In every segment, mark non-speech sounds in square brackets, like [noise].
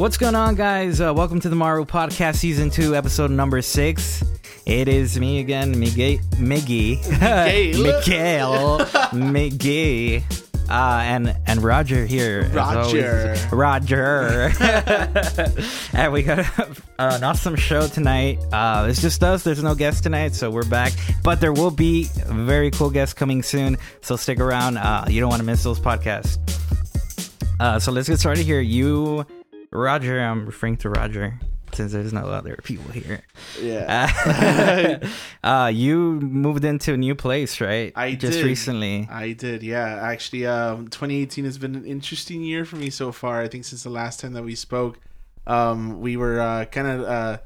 What's going on, guys? Uh, welcome to the Maru Podcast, Season 2, Episode number 6. It is me again, Miguel. Miggy. [laughs] Miguel. Miggy. Uh, and and Roger here. Roger. Roger. [laughs] and we got a, an awesome show tonight. Uh, it's just us. There's no guest tonight, so we're back. But there will be very cool guests coming soon. So stick around. Uh, you don't want to miss those podcasts. Uh, so let's get started here. You, Roger, I'm referring to Roger since there's no other people here. Yeah. Uh, [laughs] uh, you moved into a new place, right? I just did. recently. I did, yeah. Actually, um, 2018 has been an interesting year for me so far. I think since the last time that we spoke, um, we were uh, kind of, uh,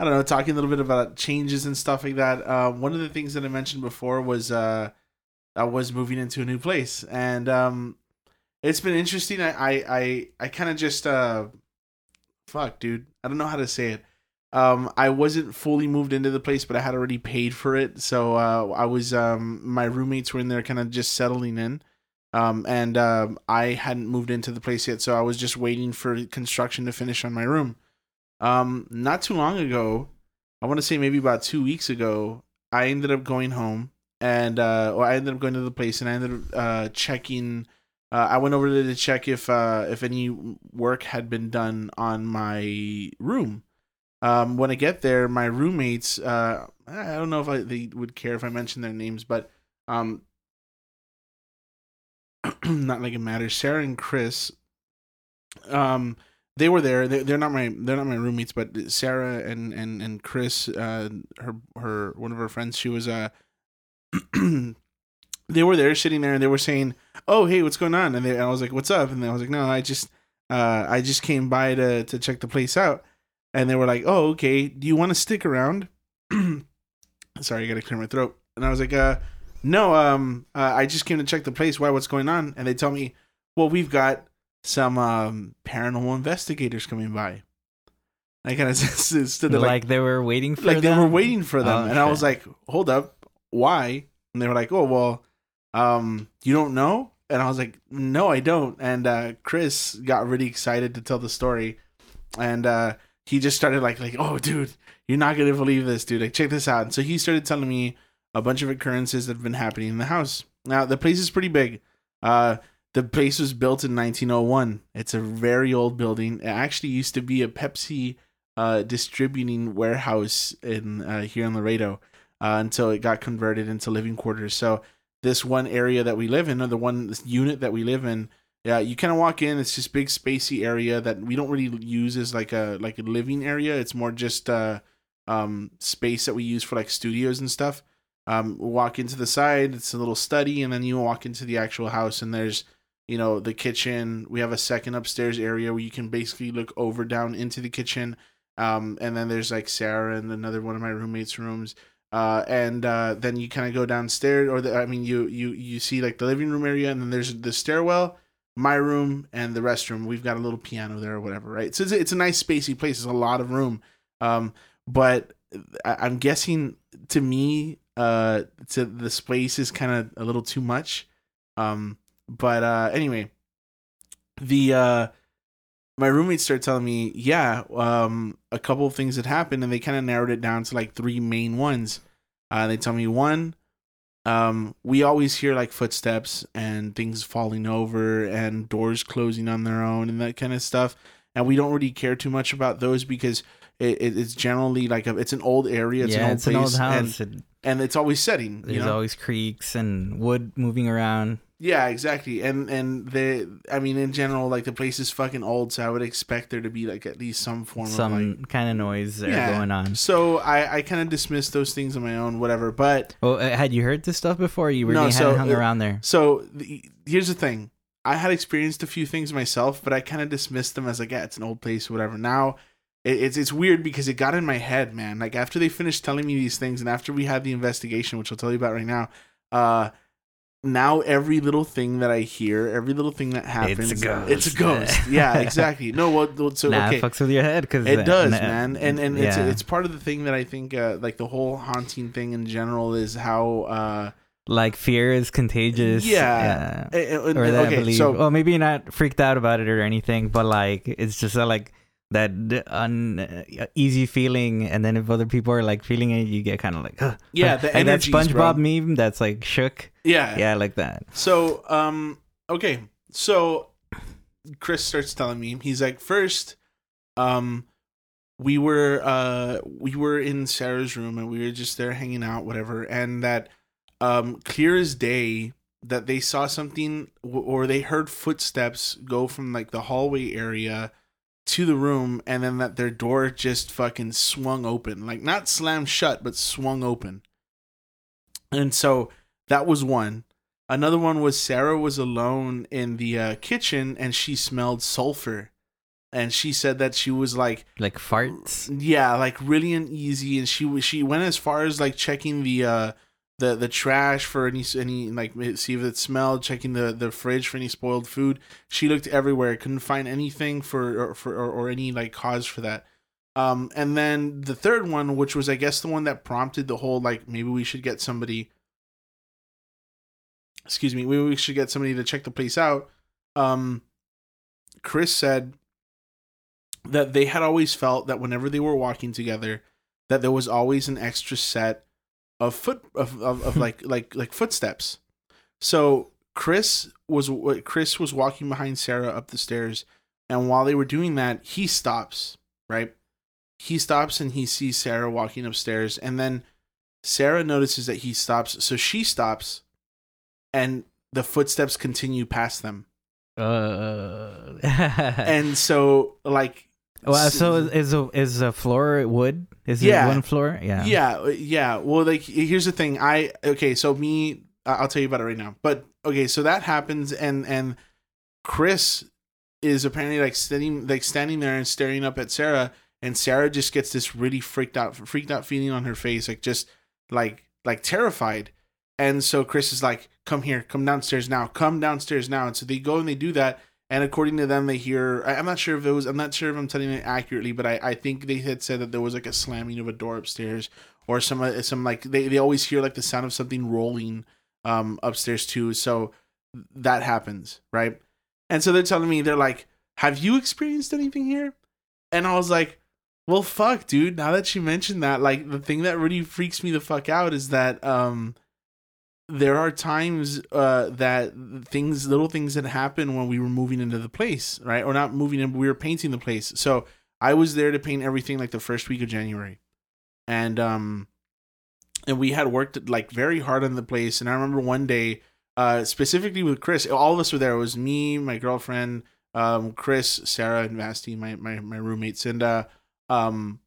I don't know, talking a little bit about changes and stuff like that. Um, one of the things that I mentioned before was uh, I was moving into a new place, and um, it's been interesting. I, I, I, I kind of just, uh, fuck, dude. I don't know how to say it. Um, I wasn't fully moved into the place, but I had already paid for it. So uh, I was, um, my roommates were in there, kind of just settling in. Um, and um, I hadn't moved into the place yet, so I was just waiting for construction to finish on my room. Um, not too long ago, I want to say maybe about two weeks ago, I ended up going home and uh, or I ended up going to the place and I ended up uh, checking. Uh, I went over there to check if uh, if any work had been done on my room. Um, when I get there, my roommates, uh, I don't know if I, they would care if I mention their names, but um, [clears throat] not like it matters. Sarah and Chris, um, they were there. They, they're not my they're not my roommates, but Sarah and and and Chris, uh, her her one of her friends, she was uh, [clears throat] they were there sitting there and they were saying, "Oh, hey, what's going on?" And, they, and I was like, "What's up?" And I was like, "No, I just uh, I just came by to to check the place out." And they were like, "Oh, okay. Do you want to stick around?" [clears throat] Sorry, I gotta clear my throat. And I was like, "Uh, no. Um, uh, I just came to check the place. Why? What's going on?" And they tell me, "Well, we've got some um paranormal investigators coming by." I kind of [laughs] stood there like, like, they were waiting for like they were waiting for them, Oh, and I was like, "Hold up, why?" And they were like, "Oh, well, um, you don't know?" And I was like, "No, I don't." And uh, Chris got really excited to tell the story, and uh, he just started like, "Like, oh, dude, you're not gonna believe this, dude. Like, check this out." And so he started telling me a bunch of occurrences that have been happening in the house. Now, the place is pretty big. Uh, the place was built in 1901. It's a very old building. It actually used to be a Pepsi uh, distributing warehouse in uh, here in Laredo uh, until it got converted into living quarters. So this one area that we live in, or the one this unit that we live in, yeah, you kind of walk in. It's just big spacey area that we don't really use as like a like a living area. It's more just uh, um, space that we use for like studios and stuff. Um, walk into the side. It's a little study, and then you walk into the actual house, and there's you know the kitchen. We have a second upstairs area where you can basically look over down into the kitchen. Um, and then there's like Sarah and another one of my roommates' rooms. Uh, and uh, then you kind of go downstairs, or the, I mean, you you you see like the living room area, and then there's the stairwell, my room, and the restroom. We've got a little piano there or whatever, right? So it's, it's a nice spacey place. It's a lot of room. Um, but I, I'm guessing to me, uh, to the space is kind of a little too much. Um, but uh, anyway, the uh, my roommates started telling me, yeah, um, a couple of things had happened, and they kind of narrowed it down to like three main ones. Uh, they tell me one, um, we always hear like footsteps and things falling over and doors closing on their own and that kind of stuff, and we don't really care too much about those because it, it, it's generally like a, it's an old area, it's yeah, an old it's place, an old and house. It- and it's always setting. there's you know? always creaks and wood moving around. Yeah, exactly. And and the I mean in general, like the place is fucking old, so I would expect there to be like at least some form of like Some kind of noise there Yeah. going on. So I I kind of dismissed those things on my own, whatever. But Well, uh, had you heard this stuff before? You really No, so, hung uh, around there. so the, here's the thing: I had experienced a few things myself, but I kind of dismissed them as like, yeah, it's an old place, whatever. Now it, it's it's weird because it got in my head, man. Like after they finished telling me these things, and after we had the investigation, which I'll tell you about right now, uh. Now every little thing that I hear, every little thing that happens, ghost. It's a ghost. yeah, [laughs] exactly. No, well, well, so nah, okay. it fucks with your head because It does, man, and and it's yeah. it's part of the thing that I think uh, like the whole haunting thing in general is how uh like fear is contagious. Yeah. yeah. eh, eh, or that I believe. so well, maybe you're not freaked out about it or anything, but like it's just uh, like that uneasy feeling, and then if other people are like feeling it, you get kind of like, huh. Yeah, the like that SpongeBob bro. meme that's like shook. Yeah. Yeah, like that. So, um, okay. So Chris starts telling me, he's like, first, um, we were uh we were in Sarah's room and we were just there hanging out, whatever, and that um clear as day that they saw something or they heard footsteps go from like the hallway area to the room and then that their door just fucking swung open like not slammed shut but swung open and so that was one Another one was Sarah was alone in the uh, kitchen and she smelled sulfur. And she said that she was like, Like farts. yeah, like really uneasy. And she was she went as far as like checking the uh the the trash for any any like see if it smelled, checking the the fridge for any spoiled food. She looked everywhere, couldn't find anything for or, for or, or any like cause for that. Um, and then the third one, which was I guess the one that prompted the whole like maybe we should get somebody excuse me, maybe we should get somebody to check the place out. Um, Chris said that they had always felt that whenever they were walking together, that there was always an extra set of foot of, of, of like [laughs] like like footsteps. So Chris was Chris was walking behind Sarah up the stairs, and while they were doing that, he stops. Right, he stops and he sees Sarah walking upstairs, and then Sarah notices that he stops, so she stops, and the footsteps continue past them. Uh, [laughs] And so, like, well, so is is a, is a floor wood? Is Yeah. it one floor? Yeah. yeah, uh, yeah. Well, like, here's the thing. I okay. So me, I'll tell you about it right now. But okay, so that happens, and and Chris is apparently like standing, like standing there and staring up at Sarah, and Sarah just gets this really freaked out, freaked out feeling on her face, like just like like terrified. And so Chris is like, "Come here, come downstairs now, come downstairs now." And so they go and they do that. And according to them, they hear. I- I'm not sure if it was. I'm not sure if I'm telling it accurately, but I, I think they had said that there was like a slamming of a door upstairs, or some uh, some like they, they always hear like the sound of something rolling um upstairs too. So that happens, right? And so they're telling me they're like, "Have you experienced anything here?" And I was like, "Well, fuck, dude. Now that you mentioned that, like the thing that really freaks me the fuck out is that um there are times uh that things little things that happen when we were moving into the place, right? Or not moving in, but we were painting the place. So I was there to paint everything like the first week of January. And um and we had worked like very hard on the place and I remember one day uh specifically with Chris, all of us were there. It was me, my girlfriend, um Chris, Sarah and Vasti, my my my roommates and uh um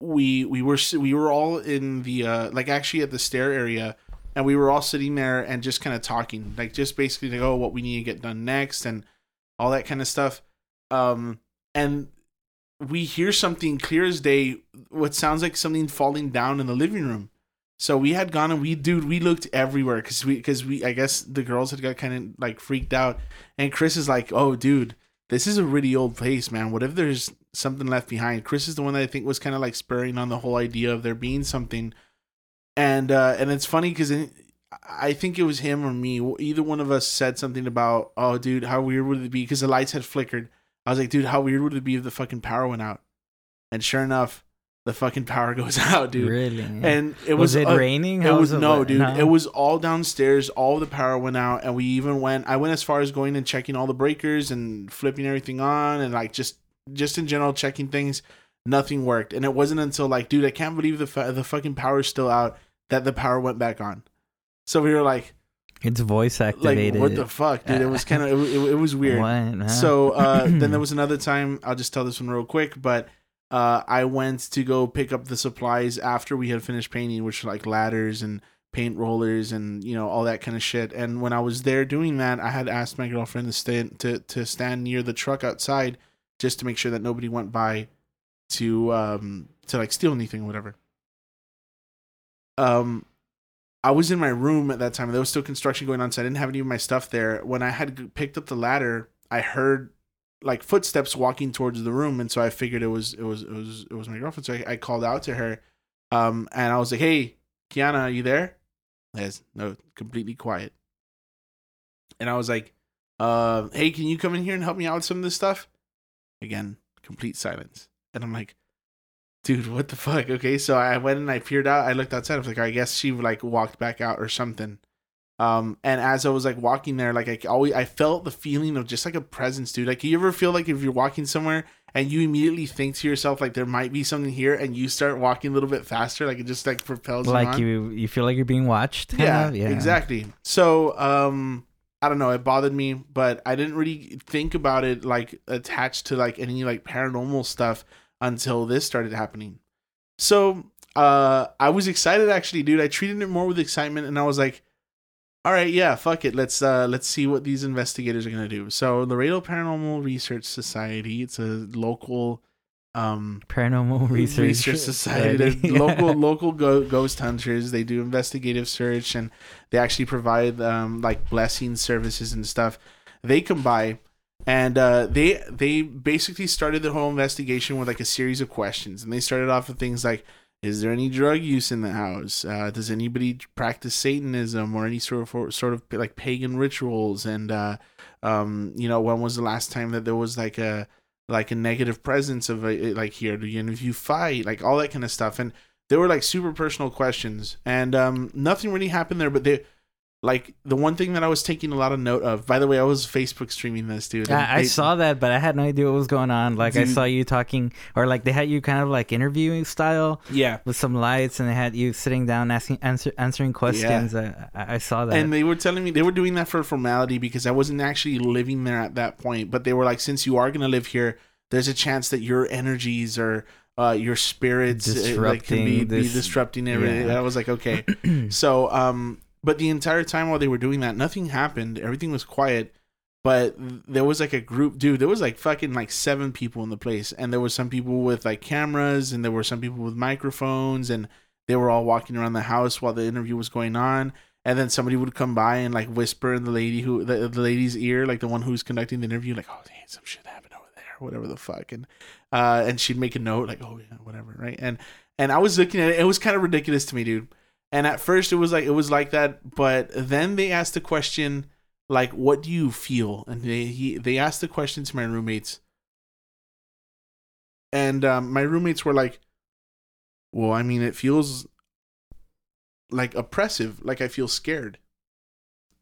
we we were we were all in the uh like actually at the stair area and we were all sitting there and just kind of talking like just basically like oh what we need to get done next and all that kind of stuff. Um and we hear something clear as day what sounds like something falling down in the living room. So we had gone and we dude we looked everywhere because we because we i guess the girls had got kind of like freaked out. And chris is like oh dude this is a really old place man. What if there's something left behind? Chris is the one that i think was kind of like spurring on the whole idea of there being something and uh and it's funny because i think it was him or me either one of us said something about oh dude how weird would it be because the lights had flickered i was like dude how weird would it be if the fucking power went out and sure enough the fucking power [laughs] goes out dude Really? and it was, was, it uh, raining? it How was no, wet? dude. It was all downstairs. All the power went out, and we even went. I went as far as going and checking all the breakers and flipping everything on, and like just just in general checking things. Nothing worked, and it wasn't until like, dude, I can't believe the the fucking power's still out that the power went back on. So we were like, It's voice like activated. what the fuck, dude? It was kind of it, it, it was weird. What? Huh? So uh, [clears throat] then there was another time. I'll just tell this one real quick, but uh, I went to go pick up the supplies after we had finished painting, which were like ladders and paint rollers and you know all that kind of shit. And when I was there doing that, I had asked my girlfriend to stand to to stand near the truck outside just to make sure that nobody went by to um to like steal anything or whatever. Um, I was in my room at that time. There was still construction going on, so I didn't have any of my stuff there. When I had picked up the ladder, I heard like footsteps walking towards the room, and so I figured it was it was it was it was my girlfriend. So I, I called out to her, um, and I was like, "Hey, Kiana, are you there?" Yes, no, completely quiet. And I was like, uh, "Hey, can you come in here and help me out with some of this stuff?" Again, complete silence. And I'm like, dude, what the fuck? Okay, so I went and I peered out. I looked outside. I was like, I guess she like walked back out or something. Um, and as I was like walking there, like I always I felt the feeling of just like a presence, dude. Like you ever feel like if you're walking somewhere and you immediately think to yourself like there might be something here, and you start walking a little bit faster, like it just like propels you like you you feel like you're being watched. yeah, yeah, exactly. So, um, I don't know. It bothered me, but I didn't really think about it like attached to like any like paranormal stuff until this started happening. So, uh, I was excited actually, dude. I treated it more with excitement, and I was like, "All right, yeah, fuck it. Let's uh, let's see what these investigators are gonna do." So, Laredo Paranormal Research Society. It's a local um Paranormal research, research society. [laughs] Local local go- ghost hunters. They do investigative search and they actually provide um like blessing services and stuff. They come by and uh, they they basically started the whole investigation with like a series of questions, and they started off with things like. Is there any drug use in the house? Uh, does anybody practice Satanism or any sort of sort of like pagan rituals? And uh, um, you know, when was the last time that there was like a like a negative presence of a, like here do you if you fight like all that kind of stuff and they were like super personal questions and um nothing really happened there but they like the one thing that i was taking a lot of note of by the way i was facebook streaming this dude I, I they- saw that, but I had no idea what was going on. Like I saw you talking, or like they had you kind of like interviewing style yeah with some lights, and they had you sitting down asking, answer, answering questions. I, I I saw that. and they were telling me they were doing that for formality because i wasn't actually living there at that point but they were like since you are going to live here there's a chance that your energies or uh, your spirits uh, like, can be, Disrupting be disrupting everything. yeah. I was like, okay. [clears throat] so, um, but the entire time while they were doing that, nothing happened. Everything was quiet. But there was like a group, dude. There was like fucking like seven people in the place, and there was some people with like cameras, and there were some people with microphones, and they were all walking around the house while the interview was going on. And then somebody would come by and like whisper in the lady who the, the lady's ear, like the one who's conducting the interview, like, "Oh, some shit happened over there, whatever the fuck." And uh, and she'd make a note, like, "Oh yeah, whatever," right? And and I was looking at it; it was kind of ridiculous to me, dude. And at first, it was like it was like that, but then they asked the question, like, "What do you feel?" And they he, they asked the question to my roommates, and um, my roommates were like, "Well, I mean, it feels like oppressive, like I feel scared."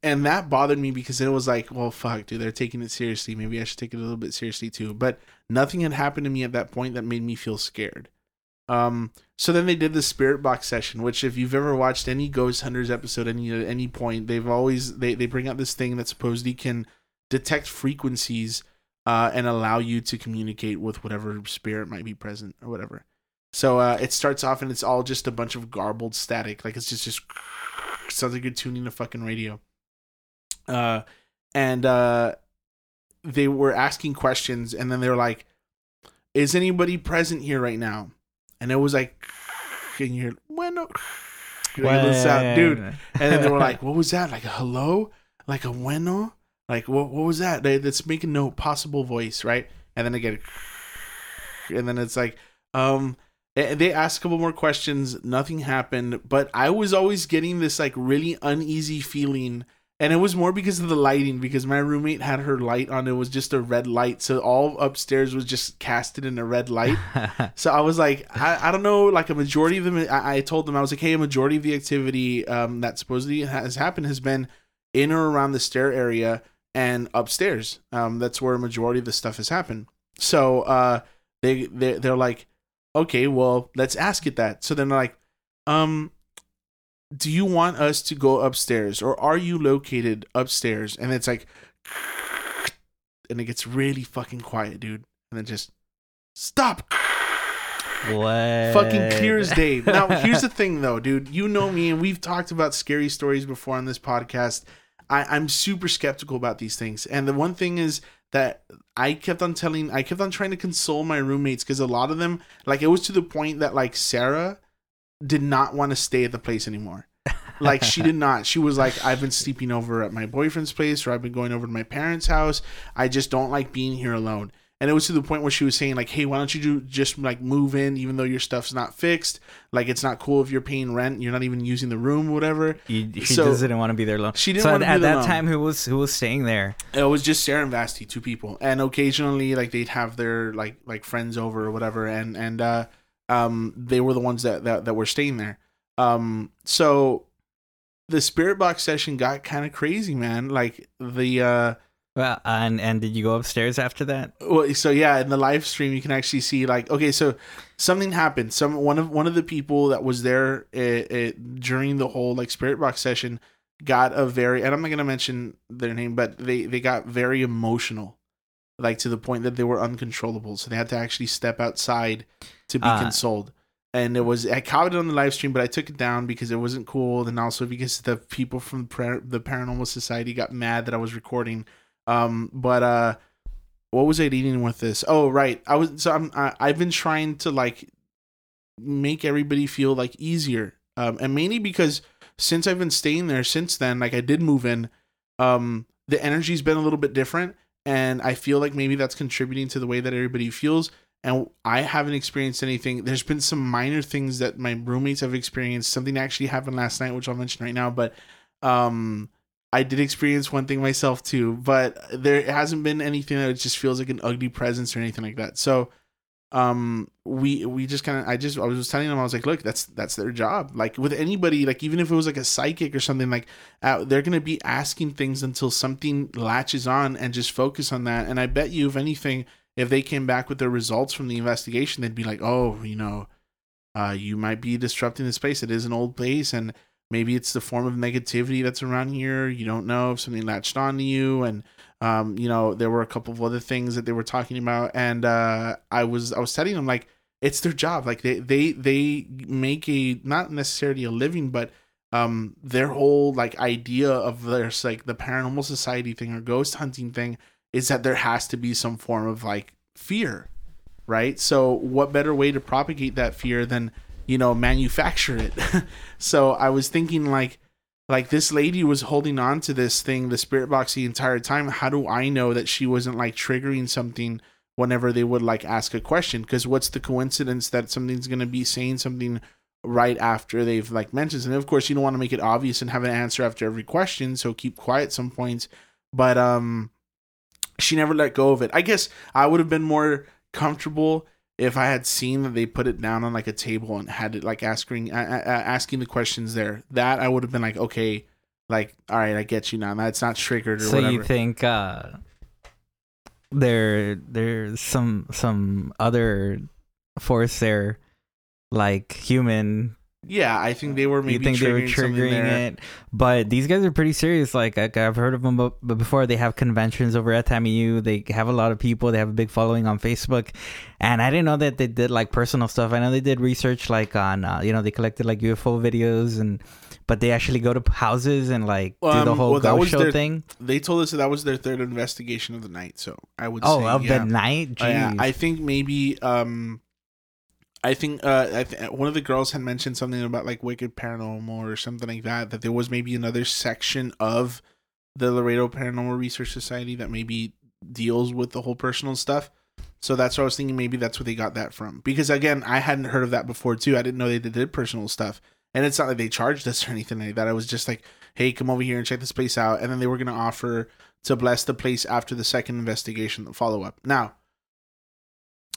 And that bothered me because it was like, well, fuck, dude, they're taking it seriously. Maybe I should take it a little bit seriously too. But nothing had happened to me at that point that made me feel scared. Um, so then they did the spirit box session, which if you've ever watched any Ghost Hunters episode any at any point, they've always they they bring out this thing that supposedly can detect frequencies uh, and allow you to communicate with whatever spirit might be present or whatever. So uh, it starts off and it's all just a bunch of garbled static, like it's just just [laughs] sounds like you're tuning a fucking radio. Uh, and uh, they were asking questions, and then they were like, "Is anybody present here right now?" And it was like, and you're bueno, You're like, "This sound- dude. And then they were like, "What was that? Like a hello? Like a bueno? Like what? What was that? They, make a note. Possible voice, right?" And then again, and then it's like, um, eh, they asked a couple more questions. Nothing happened, but I was always getting this like really uneasy feeling. And it was more because of the lighting, because my roommate had her light on. It was just a red light. So all upstairs was just casted in a red light. [laughs] So I was like, I, I don't know, like a majority of them. I, I told them I was like, hey, a majority of the activity um, that supposedly has happened has been in or around the stair area and upstairs. Um, that's where a majority of the stuff has happened. So uh, they they they're like, okay, well, let's ask it that. So then they're like, um, do you want us to go upstairs or are you located upstairs? And it's like, and it gets really fucking quiet, dude. And then just stop what? fucking clear as day. Now, here's the [laughs] thing, though, dude. You know me, and we've talked about scary stories before on this podcast. I, I'm super skeptical about these things, and the one thing is that I kept on telling, I kept on trying to console my roommates because a lot of them, like, it was to the point that like Sarah did not want to stay at the place anymore. Like she did not. She was like, I've been sleeping over at my boyfriend's place, or I've been going over to my parents' house. I just don't like being here alone. and it was to the point where she was saying like, "Hey, why don't you do just like move in, even though your stuff's not fixed? Like, it's not cool if you're paying rent, you're not even using the room, or whatever." You, she So- just didn't want to be there alone. She didn't so wanna at, be at that alone. time, who was who was staying there? It was just Sarah and Vasti, two people, and occasionally like they'd have their like like friends over or whatever, and and uh, um, they were the ones that that, that were staying there. Um, so the spirit box session got kind of crazy, man. Like the uh, Well, and and did you go upstairs after that? well, so yeah, in the live stream you can actually see like okay, so something happened. Some one of one of the people that was there uh uh during the whole like spirit box session got a very and I'm not gonna mention their name, but they they got very emotional, like to the point that they were uncontrollable. So they had to actually step outside to be Ah. consoled. And it was I commented on the live stream, but I took it down because it wasn't cool, and also because the people from the Paranormal Society got mad that I was recording. Um, but uh, what was I leading with this? Oh, right. I was so I'm I, I've been trying to like make everybody feel like easier, um, and mainly because since I've been staying there since then, like I did move in, um, the energy's been a little bit different, and I feel like maybe that's contributing to the way that everybody feels. And I haven't experienced anything. There's been some minor things that my roommates have experienced. Something actually happened last night, which I'll mention right now. But um, I did experience one thing myself too, but there hasn't been anything that just feels like an ugly presence or anything like that. So, um, we we just kind of I just I was telling them I was like, look, that's that's their job. Like with anybody, like even if it was like a psychic or something, like uh, they're gonna be asking things until something latches on and just focus on that. And I bet you, if anything, if they came back with their results from the investigation, they'd be like, oh, you know, uh, you might be disrupting the space. It is an old place, and maybe it's the form of negativity that's around here. You don't know if something latched on to you, and um, you know, there were a couple of other things that they were talking about, and uh, I was I was telling them like it's their job. Like they they they make a not necessarily a living, but um their whole like idea of their like the paranormal society thing or ghost hunting thing is that there has to be some form of like fear right so what better way to propagate that fear than you know manufacture it [laughs] so i was thinking like like this lady was holding on to this thing the spirit box the entire time. How do i know that she wasn't like triggering something whenever they would like ask a question? Because what's the coincidence that something's going to be saying something right after they've like mentioned and of course you don't want to make it obvious and have an answer after every question so keep quiet some points. But um she never let go of it. I guess i would have been more comfortable if i had seen that they put it down on like a table and had it like asking uh, uh, asking the questions there that i would have been like okay like all right i get you now. That's not triggered or So whatever. you think uh, there there's some some other force there, like human yeah i think they were maybe you think they were triggering something triggering there. it? But these guys are pretty serious. Like, like i've heard of them but before they have conventions over at tamu they have a lot of people. They have a big following on facebook. And i didn't know that they did like personal stuff. I know they did research like on uh, you know they collected like ufo videos and but they actually go to houses and like do the Um, whole well, ghost show their- thing. they told us that, that was their third investigation of the night so i would oh say of yeah. the night? Oh, yeah, I think maybe um I think uh I th- one of the girls had mentioned something about like wicked paranormal or something like that that there was maybe another section of the Laredo Paranormal Research Society that maybe deals with the whole personal stuff. So that's what I was thinking maybe that's where they got that from. Because again, I hadn't heard of that before too. I didn't know they did personal stuff. And it's not like they charged us [laughs] or anything like that. I was just like, hey, come over here and check this place out. And then they were gonna offer to bless the place after the second investigation, the follow up. Now,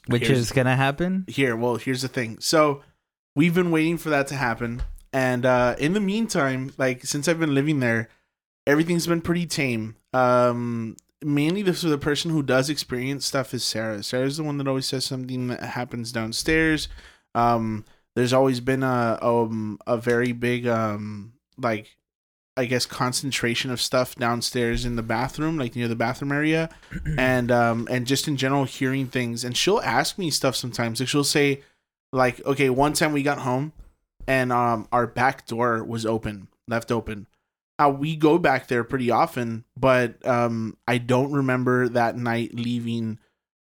which here's- is gonna happen? Here well here's the thing. So we've been waiting for that to happen. And uh in the meantime like since i've been living there everything's been pretty tame. Um mainly the, so the person who does experience stuff is sarah. Sarah's the one that always says something that happens downstairs. Um there's always been a um a very big um like i guess concentration of stuff downstairs in the bathroom like near the bathroom area. [clears throat] And um and just in general hearing things. And she'll ask me stuff sometimes. Like she'll say like okay one time we got home and um our back door was open left open. Uh, we go back there pretty often but um i don't remember that night leaving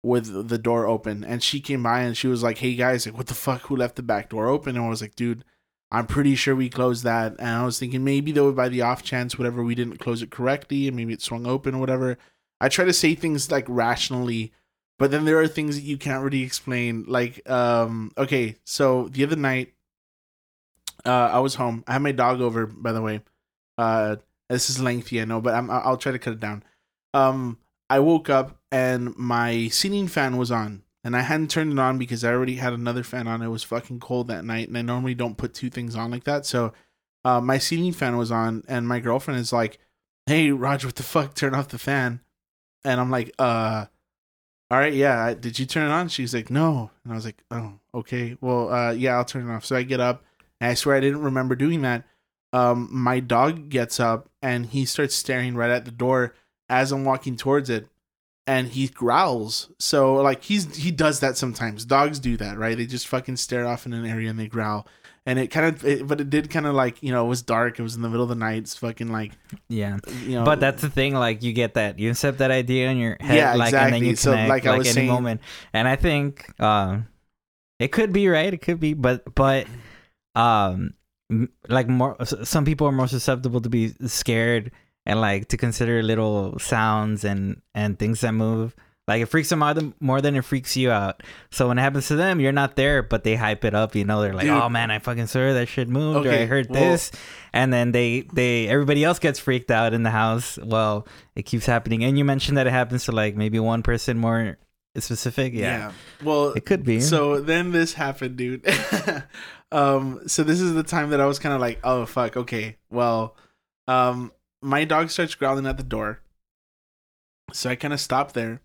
with the door open. And she came by and she was like hey guys like what the fuck? Who left the back door open? And i was like dude i'm pretty sure we closed that and i was thinking maybe though by the off chance whatever we didn't close it correctly and maybe it swung open or whatever I try to say things like rationally but then there are things that you can't really explain. Like, um, okay, so the other night, uh, I was home. I had my dog over, by the way. Uh, this is lengthy, I know, but I'm, I'll try to cut it down. Um, I woke up and my ceiling fan was on, and I hadn't turned it on because I already had another fan on. It was fucking cold that night, and I normally don't put two things on like that. So, uh, my ceiling fan was on, and my girlfriend is like, "Hey, Roger, what the fuck? Turn off the fan." And I'm like, "Uh." all right, yeah. Did you turn it on? She's like, no. And I was like, oh, okay. Well, uh, yeah, I'll turn it off. So I get up, and I swear I didn't remember doing that. Um, my dog gets up and he starts staring right at the door as I'm walking towards it, and he growls. So like he's he does that sometimes. Dogs do that, right? They just fucking stare off in an area and they growl. And it kind of, it, but it did kind of like you know it was dark. It was in the middle of the night. It's fucking like Yeah. you know. But that's the thing, like you get that, you accept that idea in your head, Yeah, like, and then exactly. you So, connect, like like, I was any saying- moment. And I think, um, it could be right, it could be, but but, um, like more, some people are more susceptible to be scared and like to consider little sounds and and things that move. Like it freaks them out more than it freaks you out. So when it happens to them, you're not there, but they hype it up. You know, they're like, Dude. "Oh man, I fucking saw that shit moved, or I heard well- this," and then they they everybody else gets freaked out in the house. Well, it keeps happening. And you mentioned that it happens to like maybe one person more specific. Yeah, Well, it could be. So then this happened, dude. [laughs] um, so this is the time that I was kind of like, oh fuck, okay. Well, um, my dog starts growling at the door. So I kind of stop there,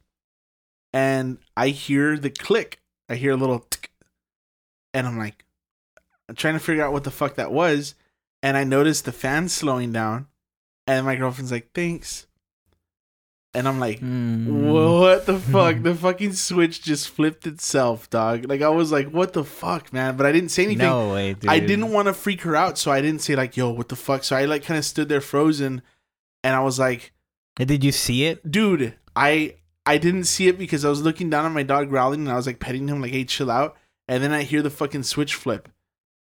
and I hear the click. I hear a little, tick, and I'm like, I'm trying to figure out what the fuck that was, and I notice the fan slowing down, and my girlfriend's like, thanks, and I'm like, Mm. what the fuck? the fucking switch just flipped itself, dog. Like I was like, what the fuck, man? But I didn't say anything. No way, dude. I didn't want to freak her out, so I didn't say like, yo, what the fuck? So I like kind of stood there frozen and I was like, Did you see it? dude, I I didn't see it because I was looking down at my dog growling and I was like petting him like, hey, chill out. And then I hear the fucking switch flip.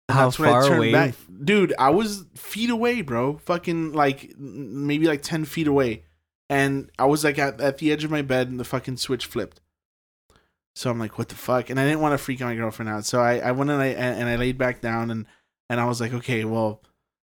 And How that's when I far turned away? back. Dude, I was feet away, bro. Fucking like maybe like 10 feet away. And I was like at, at the edge of my bed and the fucking switch flipped. So I'm like, what the fuck? And I didn't want to freak my girlfriend out. So I, I went and I, and I laid back down and, and I was like, okay, well,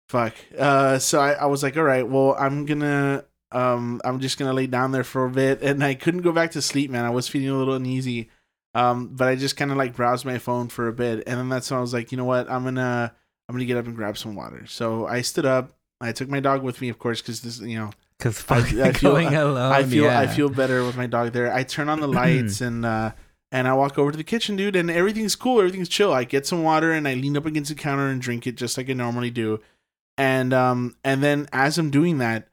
fuck. Uh, so I, I was like, all right, well, I'm gonna, um, I'm just gonna lay down there for a bit. [laughs] And I couldn't go back to sleep, man. I was feeling a little uneasy. Um, but I just kind of like browsed my phone for a bit. And then that's when I was like, you know what? I'm gonna, I'm gonna get up and grab some water. So I stood up. I took my dog with me, of course, because this, you know, Because I- I feel- going alone. I feel I feel better with my dog there. I turn on the [clears throat] lights and uh and I walk over to the kitchen, dude, and everything's cool, everything's chill. I get some water and I lean up against the counter and drink it just like I normally do. And um and then as I'm doing that,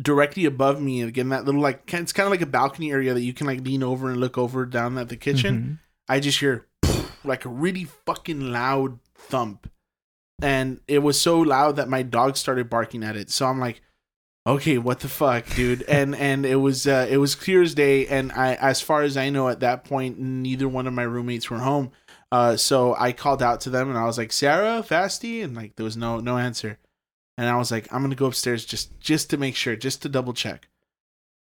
directly above me, again that little like it's kind of like a balcony area that you can like lean over and look over down at the kitchen. Mhm. I just hear [sniffs] like a really fucking loud thump. And it was so loud that my dog started barking at it. So I'm like, okay, what the fuck, dude? and [laughs] and it was uh, it was clear as day. And I, as far as I know, at that point, neither one of my roommates were home. Uh, so I called out to them and I was like, Sarah, Vasti, and like there was no no answer. And I was like, I'm gonna go upstairs just just to make sure, just to double check.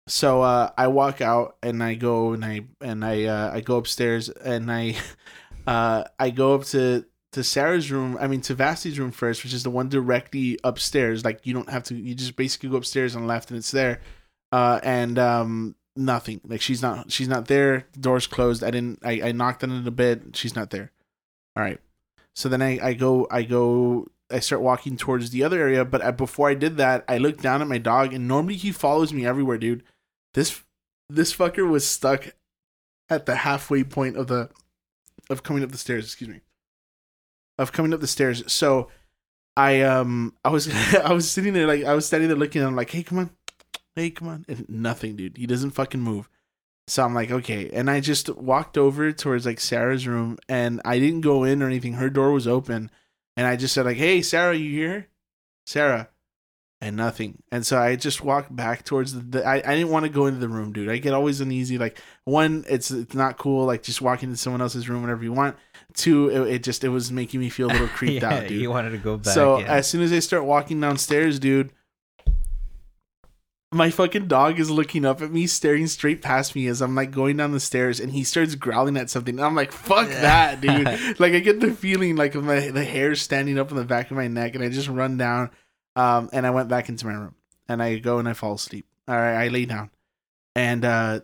So uh, I walk out and I go and I and I uh, I go upstairs and I [laughs] uh, I go up to to Sarah's room. I mean to Vasti's room first, which is the one directly upstairs. Like you don't have to. You just basically go upstairs the left and it's there. Uh, and um, nothing. Like she's not she's not there. The door's closed. I didn't. I, I knocked on the bed. She's not there. All right. So then I I go I go I start walking towards the other area. But I, before I did that, I looked down at my dog, and normally he follows me everywhere, dude. This this fucker was stuck at the halfway point of the of coming up the stairs. Excuse me, of coming up the stairs. So I um I was [laughs] I was sitting there like I was standing there looking. at him like, hey, come on, hey, come on, and nothing, dude. He doesn't fucking move. So I'm like, okay, and I just walked over towards like Sarah's room, and I didn't go in or anything. Her door was open, and I just said like, hey, Sarah, you here? Sarah, and nothing. And so I just walked back towards the. the I, I didn't want to go into the room, dude. I get always uneasy. Like one, it's it's not cool. Like just walking into someone else's room whenever you want. Two, it, it just it was making me feel a little [laughs] creeped yeah, out, dude. You wanted to go back. so yeah. as soon as I start walking downstairs, dude, my fucking dog is looking up at me, staring straight past me as I'm like going down the stairs, and he starts growling at something. And I'm like, "Fuck that, dude!" [laughs] like I get the feeling like of my the hair standing up on the back of my neck, and I just run down. Um, and I went back into my room, and I go and I fall asleep. All right, I lay down, and uh,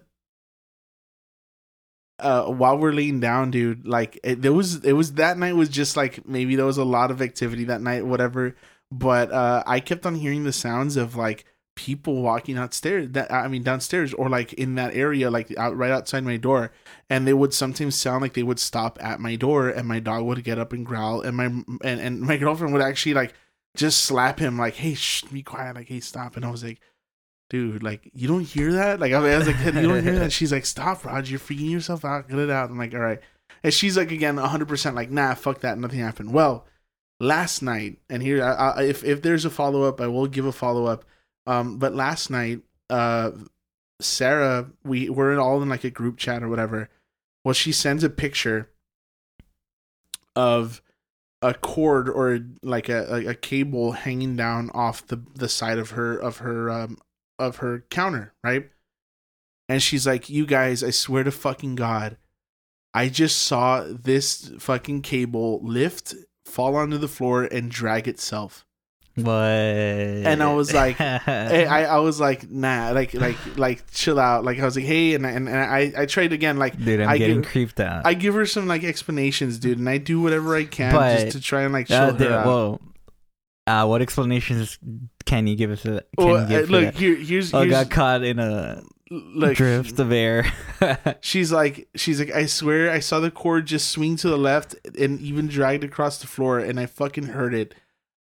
uh, while we're laying down, dude, like it, there was, it was that night was just like maybe there was a lot of activity that night, whatever. But uh, I kept on hearing the sounds of like people walking upstairs that i mean downstairs or like in that area like out right outside my door and they would sometimes sound like they would stop at my door and my dog would get up and growl and my and, and my girlfriend would actually like just slap him like hey shh, be quiet like hey stop and i was like dude like you don't hear that? Like i was like you don't hear that? She's like stop roger you're freaking yourself out. Get it out. I'm like all right. And she's like again 100% like nah fuck that. Nothing happened. Well last night and here I, I, if, if there's a follow-up i will give a follow-up. Um, but last night, uh, Sarah, we we're all in like a group chat or whatever. Well, she sends a picture of a cord or like a, a cable hanging down off the the side of her of her um of her counter, right? And she's like, "You guys, I swear to fucking god, I just saw this fucking cable lift, fall onto the floor, and drag itself." What? and I was like, I, [laughs] I, I was like, nah, like, like, like, chill out. Like, I was like, hey, and and, and I, I tried again. Like, dude, I'm I getting give, creeped out. I give her some like explanations, dude, and I do whatever I can But- just to try and like show uh, her dude, out. well, uh, what explanations can you give us? A, can Well, you give uh, look, that? here, here's, Oh, here's got caught in a drift of air. [laughs] She's like, she's like, I swear, I saw the cord just swing to the left and even dragged across the floor, and I fucking heard it.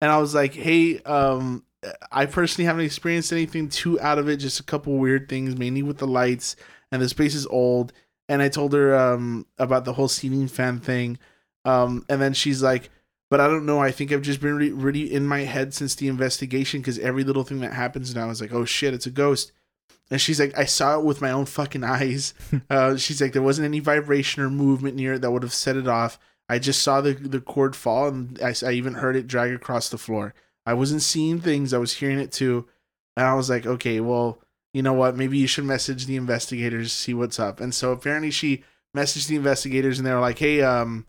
And I was like, hey, um, I personally haven't experienced anything too out of it, just a couple weird things, mainly with the lights, and the space is old. And I told her um about the whole ceiling fan thing, um, and then she's like, but I don't know. I think I've just been re- really in my head since the investigation because every little thing that happens now is like, oh shit, it's a ghost. And she's like, I saw it with my own fucking eyes. [laughs] Uh, she's like, there wasn't any vibration or movement near it that would have set it off. I just saw the the cord fall, and I, I even heard it drag across the floor. I wasn't seeing things; I was hearing it too. And I was like, okay, well, you know what? Maybe you should message the investigators, see what's up. And so apparently, she messaged the investigators, and they were like, hey, um,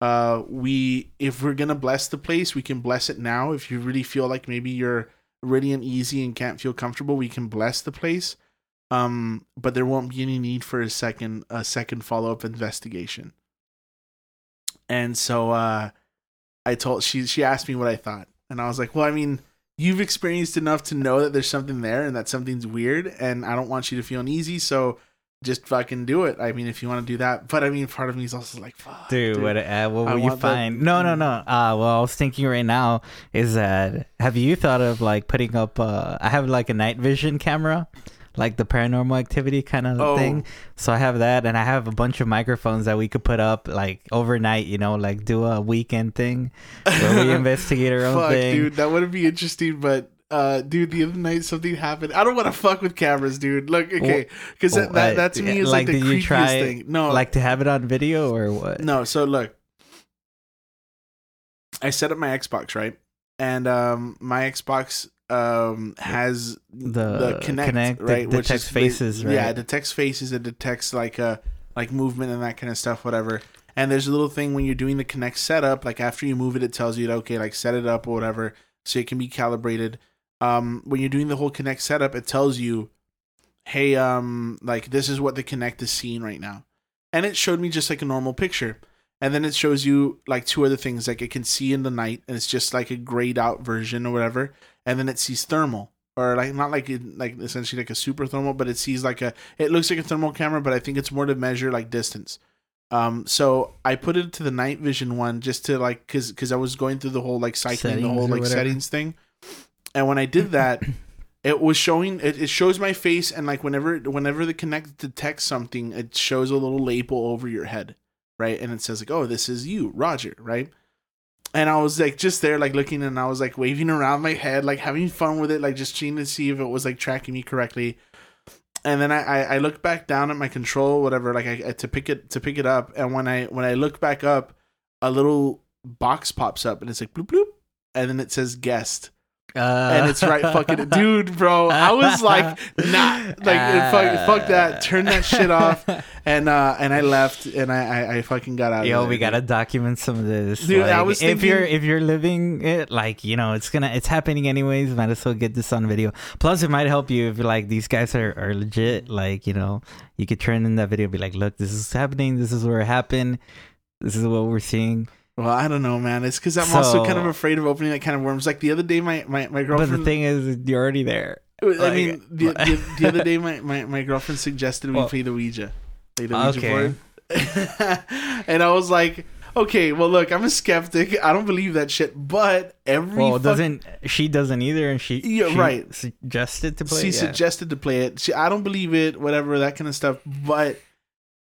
uh, we if we're gonna bless the place, we can bless it now. If you really feel like maybe you're really uneasy and can't feel comfortable, we can bless the place. Um, but there won't be any need for a second a second follow up investigation. And so uh I told she she asked me what I thought. And I was like, Well, I mean, you've experienced enough to know that there's something there and that something's weird and I don't want you to feel uneasy, so just fucking do it. I mean, if you want to do that. But I mean, part of me is also like, fuck. Dude, what, uh, what I will you want that- find? No, no, no. Uh, well, I was thinking right now is that have you thought of like putting up? Uh, I have like a night vision camera, like the paranormal activity kind of Oh. thing. So I have that, and I have a bunch of microphones that we could put up like overnight. You know, like do a weekend thing where we [laughs] investigate our own Fuck, thing. dude, that would be interesting, but uh, dude, the other night something happened. I don't want to fuck with cameras, dude. Look, okay, because that, that, that to me is like, the did you creepiest try, thing. No, like to have it on video or what? no. So look, I set up my Xbox right, and um, my Xbox um has The the Connect, Kinect that right, which detects faces, Yeah, right? Yeah, it detects faces. It detects like uh like movement and that kind of stuff, whatever. And there's a little thing when you're doing the Kinect setup, like after you move it, it tells you okay, like set it up or whatever, so it can be calibrated. Um, when you're doing the whole Kinect setup, it tells you, hey, um, like this is what the Kinect is seeing right now, and it showed me just like a normal picture. And then it shows you like two other things, like it can see in the night, and it's just like a grayed out version or whatever. And then it sees thermal, or like not like it, like essentially like a super thermal, but it sees like a. It looks like a thermal camera, but I think it's more to measure like distance. Um, so I put it to the night vision one just to like, cause, cause I was going through the whole like cycling, the whole like settings thing. And when I did [coughs] that, it was showing, it, it shows my face, and like whenever, whenever the Kinect detects something, it shows a little label over your head, right? And it says like, oh, this is you, Roger, right? And I was like just there, like looking, and I was like waving around my head, like having fun with it, like just trying to see if it was like tracking me correctly. And then I, I, I look back down at my control, whatever, like I, I to pick it to pick it up. And when I when I look back up, a little box pops up, and it's like bloop bloop, and then it says guest. Uh, and it's right fucking dude, bro. I was like, nah, like fuck, fuck that. Turn that shit off. [laughs] And uh, and I left, and I I, I fucking got out. Yo, we gotta document some of this. Dude, I Like, was if you're if you're living it, like you know, it's gonna it's happening anyways. Might as well get this on video. Plus, it might help you if you're like these guys are, are legit. Like you know, you could turn in that video, and be like, look, this is happening. This is where it happened. This is what we're seeing. Well, I don't know, man. It's because I'm also kind of afraid of opening that kind of worms. Like the other day, my my, my girlfriend. But the thing is, you're already there. I like- mean, the, the, [laughs] the other day, my, my, my girlfriend suggested we Well- play the Ouija. Play the Ouija Okay. board. [laughs] and I was like, okay, well, look, I'm a skeptic. I don't believe that shit. But every Well, fuck- doesn't she doesn't either, and she Yeah, she right. suggested to play. she yeah. suggested to play it. She, I don't believe it, whatever, that kind of stuff. But